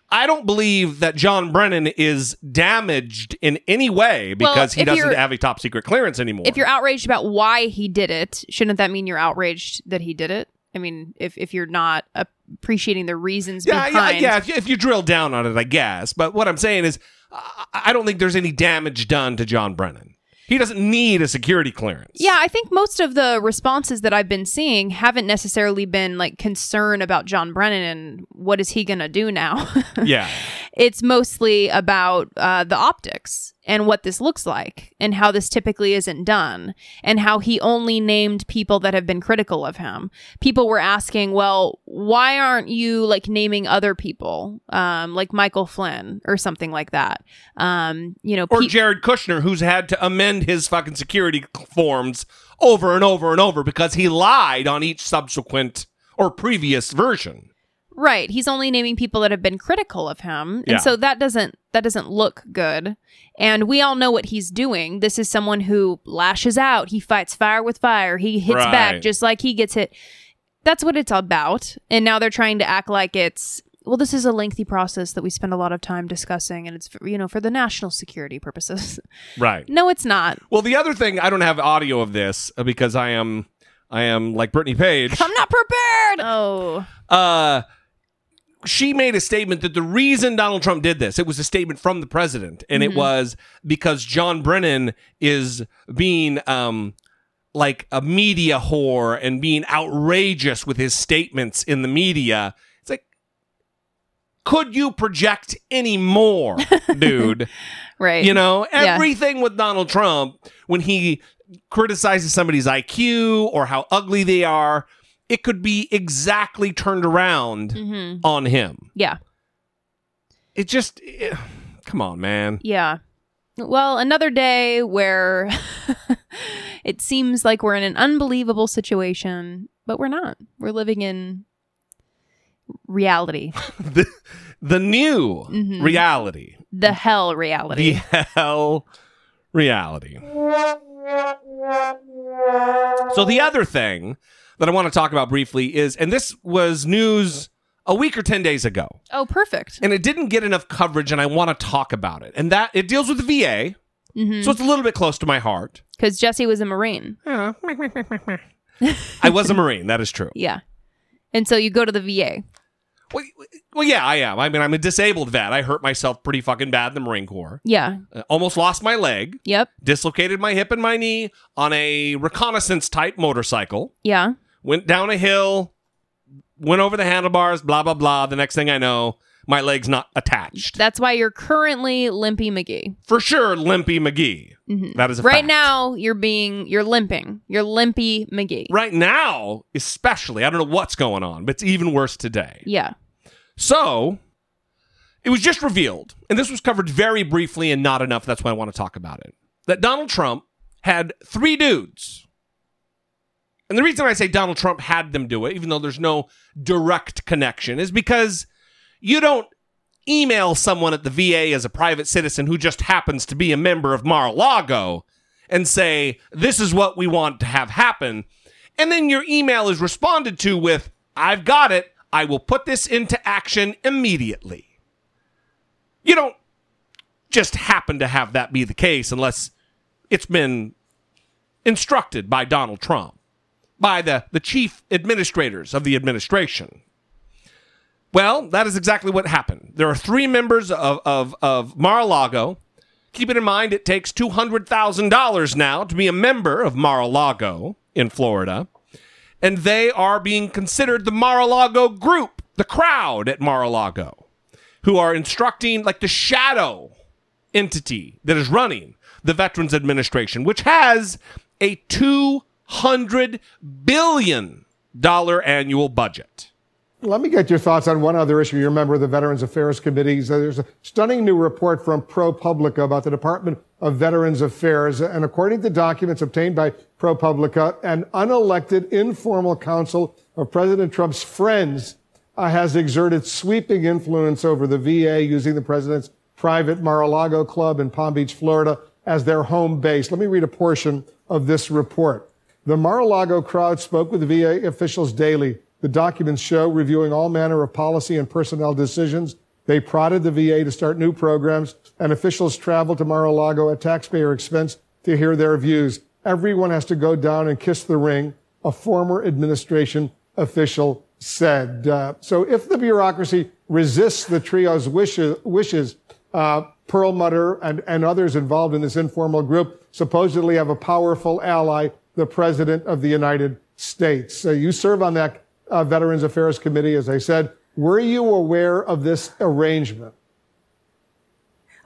I don't believe that John Brennan is damaged in any way Well, because he doesn't have a top secret clearance anymore. If you're outraged about why he did it, shouldn't that mean you're outraged that he did it? I mean, if if you're not appreciating the reasons yeah, yeah, behind yeah. If you, if you drill down on it, I guess. But what I'm saying is, I, I don't think there's any damage done to John Brennan. He doesn't need a security clearance. Yeah, I think most of the responses that I've been seeing haven't necessarily been like concern about John Brennan and what is he going to do now. (laughs) Yeah. it's mostly about uh, the optics and what this looks like and how this typically isn't done and how he only named people that have been critical of him. People were asking, well, why aren't you like naming other people, um, like Michael Flynn or something like that? Um, you know, or pe- Jared Kushner, who's had to amend his fucking security forms over and over and over because he lied on each subsequent or previous version. Right. He's only naming people that have been critical of him. And Yeah. so that doesn't that doesn't look good. And we all know what he's doing. This is someone who lashes out. He fights fire with fire. He hits back just like he gets hit. That's what it's about. And now they're trying to act like it's well, this is a lengthy process that we spend a lot of time discussing and it's for, you know for the national security purposes. (laughs) Right. no, it's not. Well, the other thing, I don't have audio of this uh, because I am, I am like Brittany Page. I'm not prepared. Oh. Uh, she made a statement that the reason Donald Trump did this, it was a statement from the president, and it Mhm. was because John Brennan is being um like a media whore and being outrageous with his statements in the media. It's like, could you project any more, (laughs) dude? Right. You know, Yeah. everything with Donald Trump when he criticizes somebody's IQ or how ugly they are, it could be exactly turned around Mhm. on him. Yeah. It just eh, come on, man. Yeah. Well, another day where (laughs) it seems like we're in an unbelievable situation, but we're not. We're living in reality, (laughs) the, the new Mhm. reality. the hell reality. The hell reality. (laughs) So the other thing that I want to talk about briefly is and this was news a week or 10 days ago. Oh, perfect. and it didn't get enough coverage and i want to talk about it and that it deals with the va Mhm. so it's a little bit close to my heart Because Jesse was a Marine. i was a marine that is true Yeah. And so you go to the VA. well yeah i am i mean i'm a disabled vet i hurt myself pretty fucking bad in the marine corps Yeah. Uh, almost lost my leg Yep. dislocated my hip and my knee on a reconnaissance type motorcycle Yeah. Went down a hill went over the handlebars blah blah blah the next thing i know my leg's not attached That's why you're currently Limpy McGee. for sure limpy mcgee Mhm. That is a right fact. now. You're being you're limping. You're Limpy McGee. right now, especially, I don't know what's going on, but it's even worse today. Yeah. So, it was just revealed, and this was covered very briefly and not enough. That's why I want to talk about it. That Donald Trump had three dudes. And the reason I say Donald Trump had them do it, even though there's no direct connection, is because you don't email someone at the VA as a private citizen who just happens to be a member of Mar-a-Lago and say, this is what we want to have happen. And then your email is responded to with, I've got it. I will put this into action immediately. You don't just happen to have that be the case unless it's been instructed by Donald Trump, by the, the chief administrators of the administration. Well, that is exactly what happened. There are three members of, of, of Mar-a-Lago. Keep it in mind, it takes $200,000 now to be a member of Mar-a-Lago in Florida. And they are being considered the Mar-a-Lago group, the crowd at Mar-a-Lago, who are instructing like the shadow entity that is running the Veterans Administration, which has a $200 billion annual budget. Let me get your thoughts on one other issue. You're a member of the Veterans Affairs Committee. There's a stunning new report from ProPublica about the Department of Veterans Affairs. And according to documents obtained by ProPublica, an unelected informal council of President Trump's friends uh, has exerted sweeping influence over the VA using the president's private Mar-a-Lago club in Palm Beach, Florida as their home base. Let me read a portion of this report. The Mar-a-Lago crowd spoke with VA officials daily. The documents show reviewing all manner of policy and personnel decisions. They prodded the VA to start new programs, and officials traveled to Mar-a-Lago at taxpayer expense to hear their views. Everyone has to go down and kiss the ring, a former administration official said. Uh, so if the bureaucracy resists the trio's wishes, wishes uh, Perlmutter and, and others involved in this informal group supposedly have a powerful ally, the President of the United States. So you serve on that uh, Veterans Affairs Committee, as I said. Were you aware of this arrangement?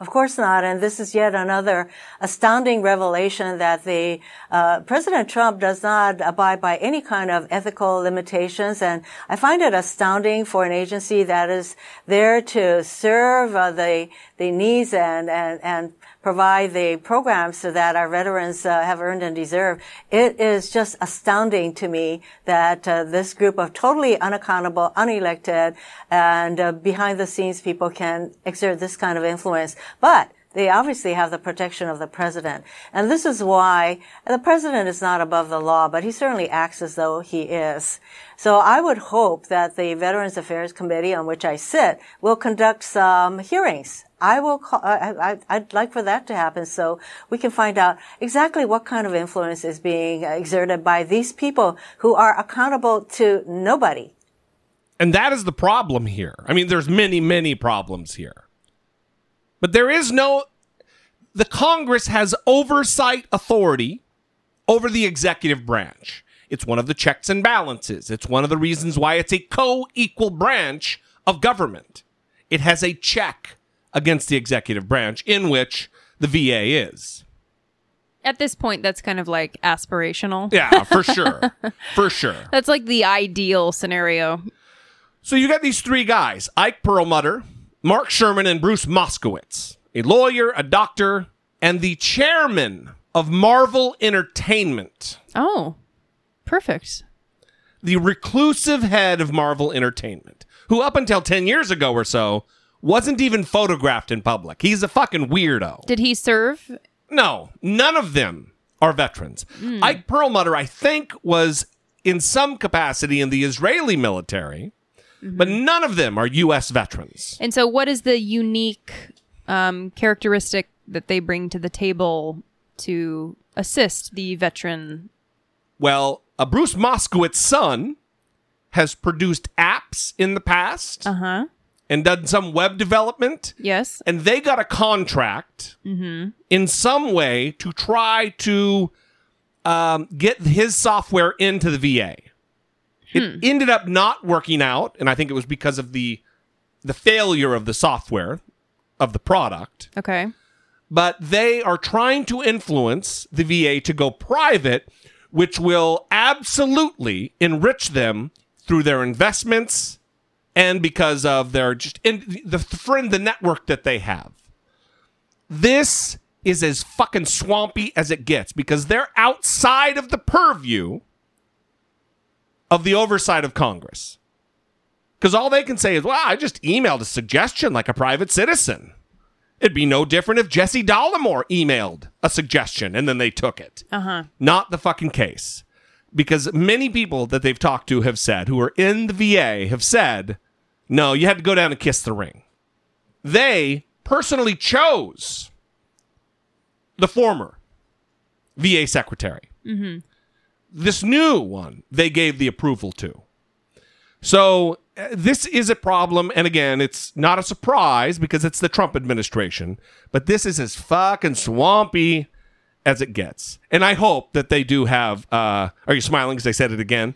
Of course not. And this is yet another astounding revelation that the uh, President Trump does not abide by any kind of ethical limitations. And I find it astounding for an agency that is there to serve uh, the the needs and and and provide the programs that our veterans uh, have earned and deserve. It is just astounding to me that uh, this group of totally unaccountable, unelected, and uh, behind the scenes people can exert this kind of influence. But they obviously have the protection of the president. And this is why the president is not above the law, but he certainly acts as though he is. So I would hope that the Veterans Affairs Committee on which I sit will conduct some hearings. I will call, I, would like for that to happen so we can find out exactly what kind of influence is being exerted by these people who are accountable to nobody. And that is the problem here. I mean, there's many, many problems here. But there is no, the Congress has oversight authority over the executive branch. It's one of the checks and balances. It's one of the reasons why it's a co equal branch of government. It has a check against the executive branch in which the VA is. At this point, that's kind of like aspirational. Yeah, for sure. (laughs) for sure. That's like the ideal scenario. So you got these three guys Ike Perlmutter, Mark Sherman and Bruce Moskowitz, a lawyer, a doctor, and the chairman of Marvel Entertainment. Oh, perfect. The reclusive head of Marvel Entertainment, who up until 10 years ago or so wasn't even photographed in public. He's a fucking weirdo. Did he serve? No, none of them are veterans. Mm. Ike Perlmutter, I think, was in some capacity in the Israeli military but none of them are U.S. veterans. And so, what is the unique um, characteristic that they bring to the table to assist the veteran? Well, a Bruce Moskowitz son has produced apps in the past Uh huh. And done some web development. Yes. And they got a contract Mm-hmm. in some way to try to um, get his software into the VA. It ended up not working out, and I think it was because of the the failure of the software of the product. Okay. But they are trying to influence the VA to go private, which will absolutely enrich them through their investments and because of their just in the friend the network that they have. This is as fucking swampy as it gets because they're outside of the purview of the oversight of Congress. Because all they can say is, well, I just emailed a suggestion like a private citizen. It'd be no different if Jesse Dollemore emailed a suggestion and then they took it. Uh huh. Not the fucking case. Because many people that they've talked to have said, who are in the VA, have said, no, you had to go down and kiss the ring. They personally chose the former VA secretary Mm-hmm. this new one they gave the approval to. So uh, this is a problem, and again, it's not a surprise because it's the Trump administration. But this is as fucking swampy as it gets, and I hope that they do have. Uh, are you smiling because I said it again?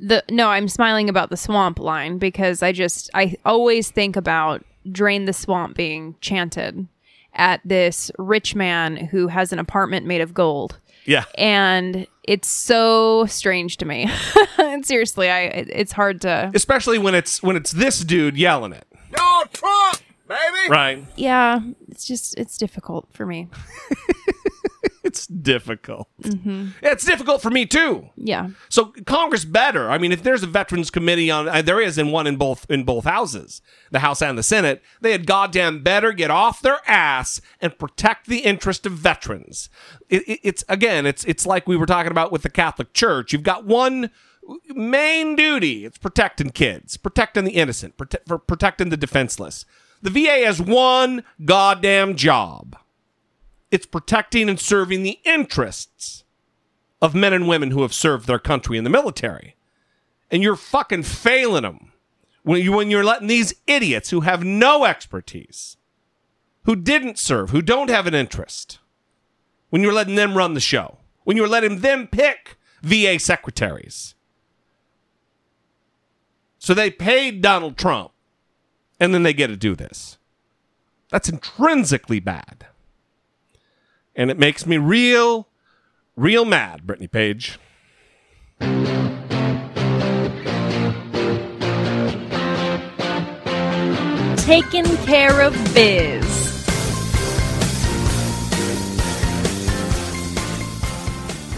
The no, I'm smiling about the swamp line because I just I always think about drain the swamp being chanted at this rich man who has an apartment made of gold. Yeah. And it's so strange to me. (laughs) seriously, I it- it's hard to. Especially when it's when it's this dude yelling it. Yo, Trump, baby. Right. Yeah, it's just it's difficult for me. (laughs) It's difficult. hmm It's difficult for me too. Yeah. So Congress better. I mean, if there's a veterans committee on, uh, there is in one in both in both houses, the House and the Senate. They had goddamn better get off their ass and protect the interest of veterans. It, it, it's again, it's it's like we were talking about with the Catholic Church. You've got one main duty. It's protecting kids, protecting the innocent, prote- for protecting the defenseless. The VA has one goddamn job. It's protecting and serving the interests of men and women who have served their country in the military. And you're fucking failing them when, you, when you're letting these idiots who have no expertise, who didn't serve, who don't have an interest, when you're letting them run the show, when you're letting them pick VA secretaries. So they paid Donald Trump, and then they get to do this. That's intrinsically bad. And it makes me real, real mad, Brittany Page. Taking care of biz.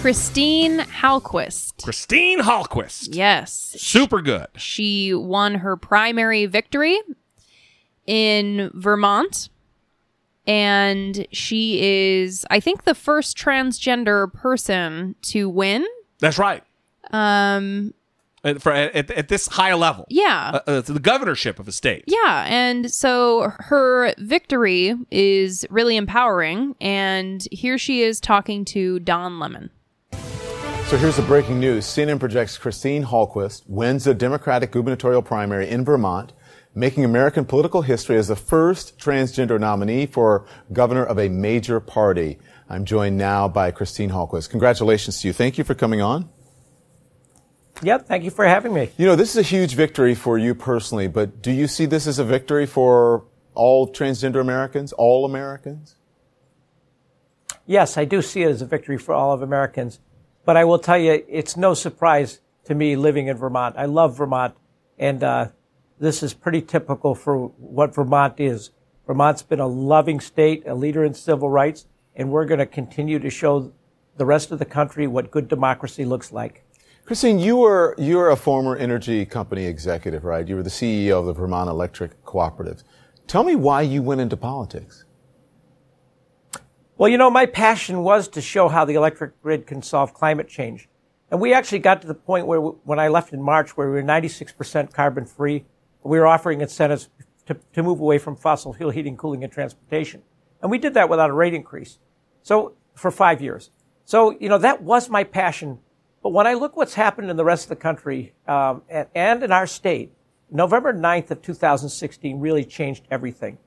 Christine Hallquist. Christine Hallquist. Yes. Super good. She won her primary victory in Vermont. And she is, I think, the first transgender person to win. That's right. Um, At, for, at, at this high level. Yeah. Uh, uh, the governorship of a state. Yeah, and so her victory is really empowering. And here she is talking to Don Lemon. So here's the breaking news. CNN projects Christine Hallquist wins the Democratic gubernatorial primary in Vermont, making American political history as the first transgender nominee for governor of a major party. I'm joined now by Christine Hallquist. Congratulations to you. Thank you for coming on. Yep, thank you for having me. You know, this is a huge victory for you personally, but do you see this as a victory for all transgender Americans, all Americans? Yes, I do see it as a victory for all of Americans. But I will tell you, it's no surprise to me living in Vermont. I love Vermont, and uh, this is pretty typical for what Vermont is. Vermont's been a loving state, a leader in civil rights, and we're going to continue to show the rest of the country what good democracy looks like. Christine, you were you're a former energy company executive, right? You were the CEO of the Vermont Electric Cooperative. Tell me why you went into politics. Well, you know, my passion was to show how the electric grid can solve climate change. And we actually got to the point where, when I left in March, where we were 96% carbon free, we were offering incentives to, to move away from fossil fuel heating, cooling, and transportation. And we did that without a rate increase. So, for five years. So, you know, that was my passion. But when I look what's happened in the rest of the country um, and, and in our state, November 9th of 2016 really changed everything.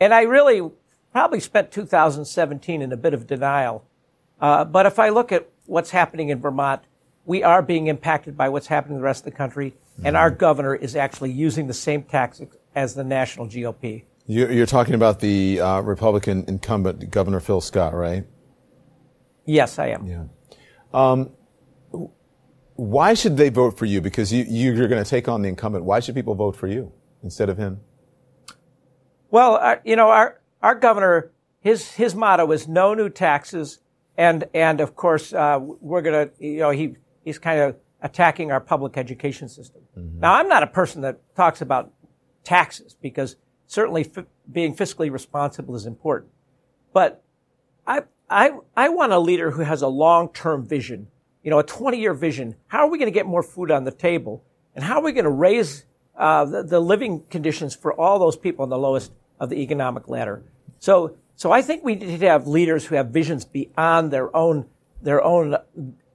And I really probably spent 2017 in a bit of denial. Uh, but if I look at what's happening in Vermont, we are being impacted by what's happening in the rest of the country, and our governor is actually using the same tactics as the national GOP. You- You're talking about the uh, Republican incumbent Governor Phil Scott, right? Yes, I am. Yeah. Um, why should they vote for you? Because you, you're going to take on the incumbent. Why should people vote for you instead of him? Well, uh, you know, our our governor, his his motto is no new taxes, and and of course uh, we're gonna, you know, he he's kind of attacking our public education system. Now, I'm not a person that talks about taxes because certainly f- being fiscally responsible is important, but I I I want a leader who has a long term vision, you know, a 20 year vision. How are we going to get more food on the table, and how are we going to raise uh, the, the living conditions for all those people on the lowest of the economic ladder. So, so I think we need to have leaders who have visions beyond their own, their own,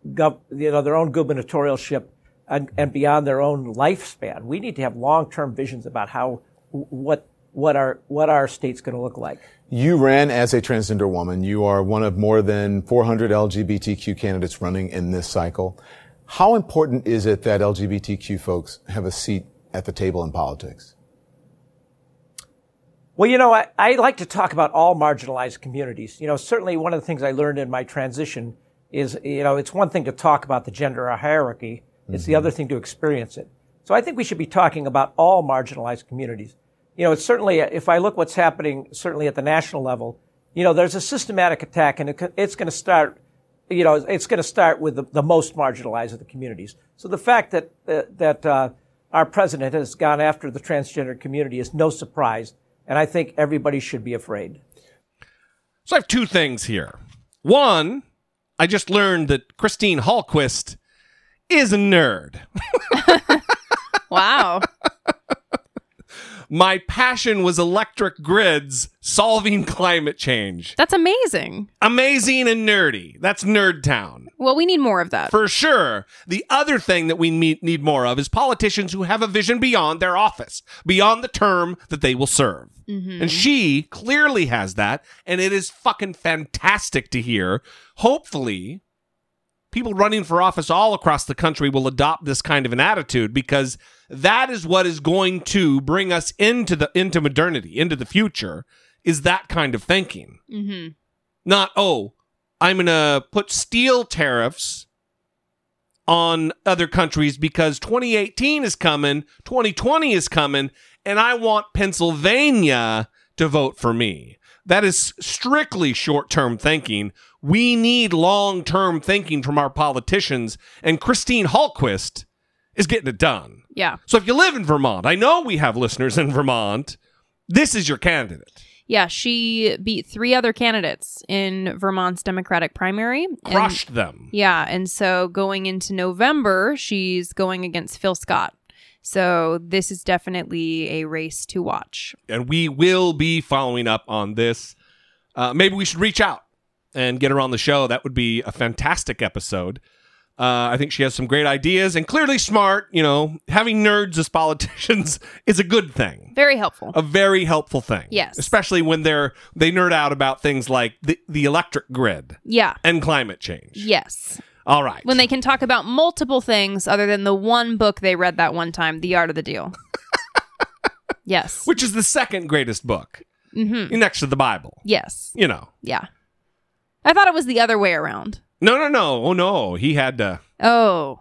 gov, you know, their own gubernatorialship and, and beyond their own lifespan. We need to have long-term visions about how, what, what our, what our state's going to look like. You ran as a transgender woman. You are one of more than 400 LGBTQ candidates running in this cycle. How important is it that LGBTQ folks have a seat at the table in politics? Well, you know, I, I like to talk about all marginalized communities. You know, certainly one of the things I learned in my transition is, you know, it's one thing to talk about the gender hierarchy, It's the other thing to experience it. So I think we should be talking about all marginalized communities. You know, it's certainly, if I look what's happening, certainly at the national level, you know, there's a systematic attack and it, it's going to start, you know, it's going to start with the, the, most marginalized of the communities. So the fact that, uh, that, uh, our president has gone after the transgender community is no surprise. And I think everybody should be afraid. So I have two things here. One, I just learned that Christine Hallquist is a nerd. (laughs) wow. My passion was electric grids solving (laughs) climate change. That's amazing. Amazing and nerdy. That's Nerd Town. Well, we need more of that. For sure. The other thing that we need more of is politicians who have a vision beyond their office, beyond the term that they will serve. Mm-hmm. And she clearly has that. And it is fucking fantastic to hear. Hopefully, people running for office all across the country will adopt this kind of an attitude because that is what is going to bring us into the into modernity, into the future, is that kind of thinking. Mm-hmm. Not oh, I'm gonna put steel tariffs on other countries because 2018 is coming, 2020 is coming, and I want Pennsylvania to vote for me. That is strictly short term thinking. We need long term thinking from our politicians, and Christine Hallquist is getting it done. Yeah. So if you live in Vermont, I know we have listeners in Vermont. This is your candidate. Yeah, she beat three other candidates in Vermont's Democratic primary. Crushed and, them. Yeah, and so going into November, she's going against Phil Scott. So this is definitely a race to watch. And we will be following up on this. Uh, maybe we should reach out and get her on the show. That would be a fantastic episode. Uh, I think she has some great ideas and clearly smart. You know, having nerds as (laughs) politicians is a good thing. Very helpful. A very helpful thing. Yes. Especially when they're they nerd out about things like the, the electric grid. Yeah. And climate change. Yes. All right. When they can talk about multiple things other than the one book they read that one time, The Art of the Deal. (laughs) yes. Which is the second greatest book. Mm-hmm. Next to the Bible. Yes. You know. Yeah. I thought it was the other way around. No, no, no. Oh no, he had to. Oh.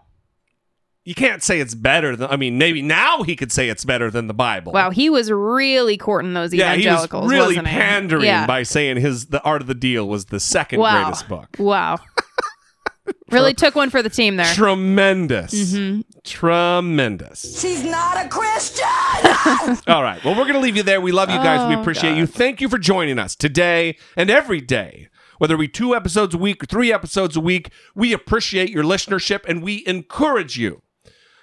You can't say it's better than. I mean, maybe now he could say it's better than the Bible. Wow, he was really courting those yeah, evangelicals. he was really wasn't he? pandering yeah. by saying his "The Art of the Deal" was the second wow. greatest book. Wow. (laughs) really took one for the team there. Tremendous. Mm-hmm. Tremendous. She's not a Christian. (laughs) All right. Well, we're going to leave you there. We love you guys. we Oh, appreciate God. you. Thank you for joining us today and every day. Whether we two episodes a week or three episodes a week, we appreciate your listenership and we encourage you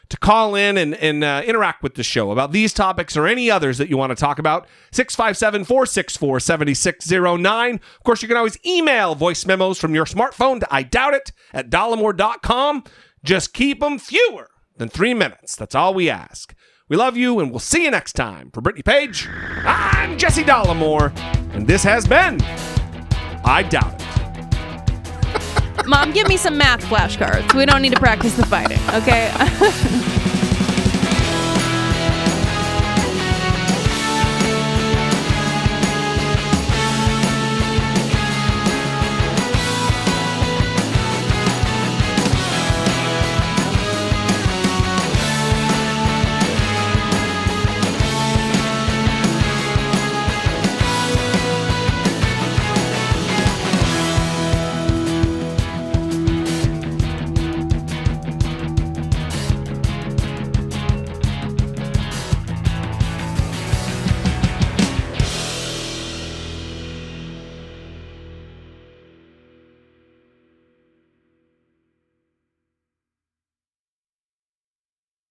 to call in and, and uh, interact with the show about these topics or any others that you want to talk about. 657 464 7609. Of course, you can always email voice memos from your smartphone to I doubt it at dollemore.com. Just keep them fewer than three minutes. That's all we ask. We love you, and we'll see you next time. For Brittany Page, I'm Jesse Dollemore, and this has been I Doubt It. Mom, give me some math flashcards. We don't need to practice the fighting, okay? (laughs)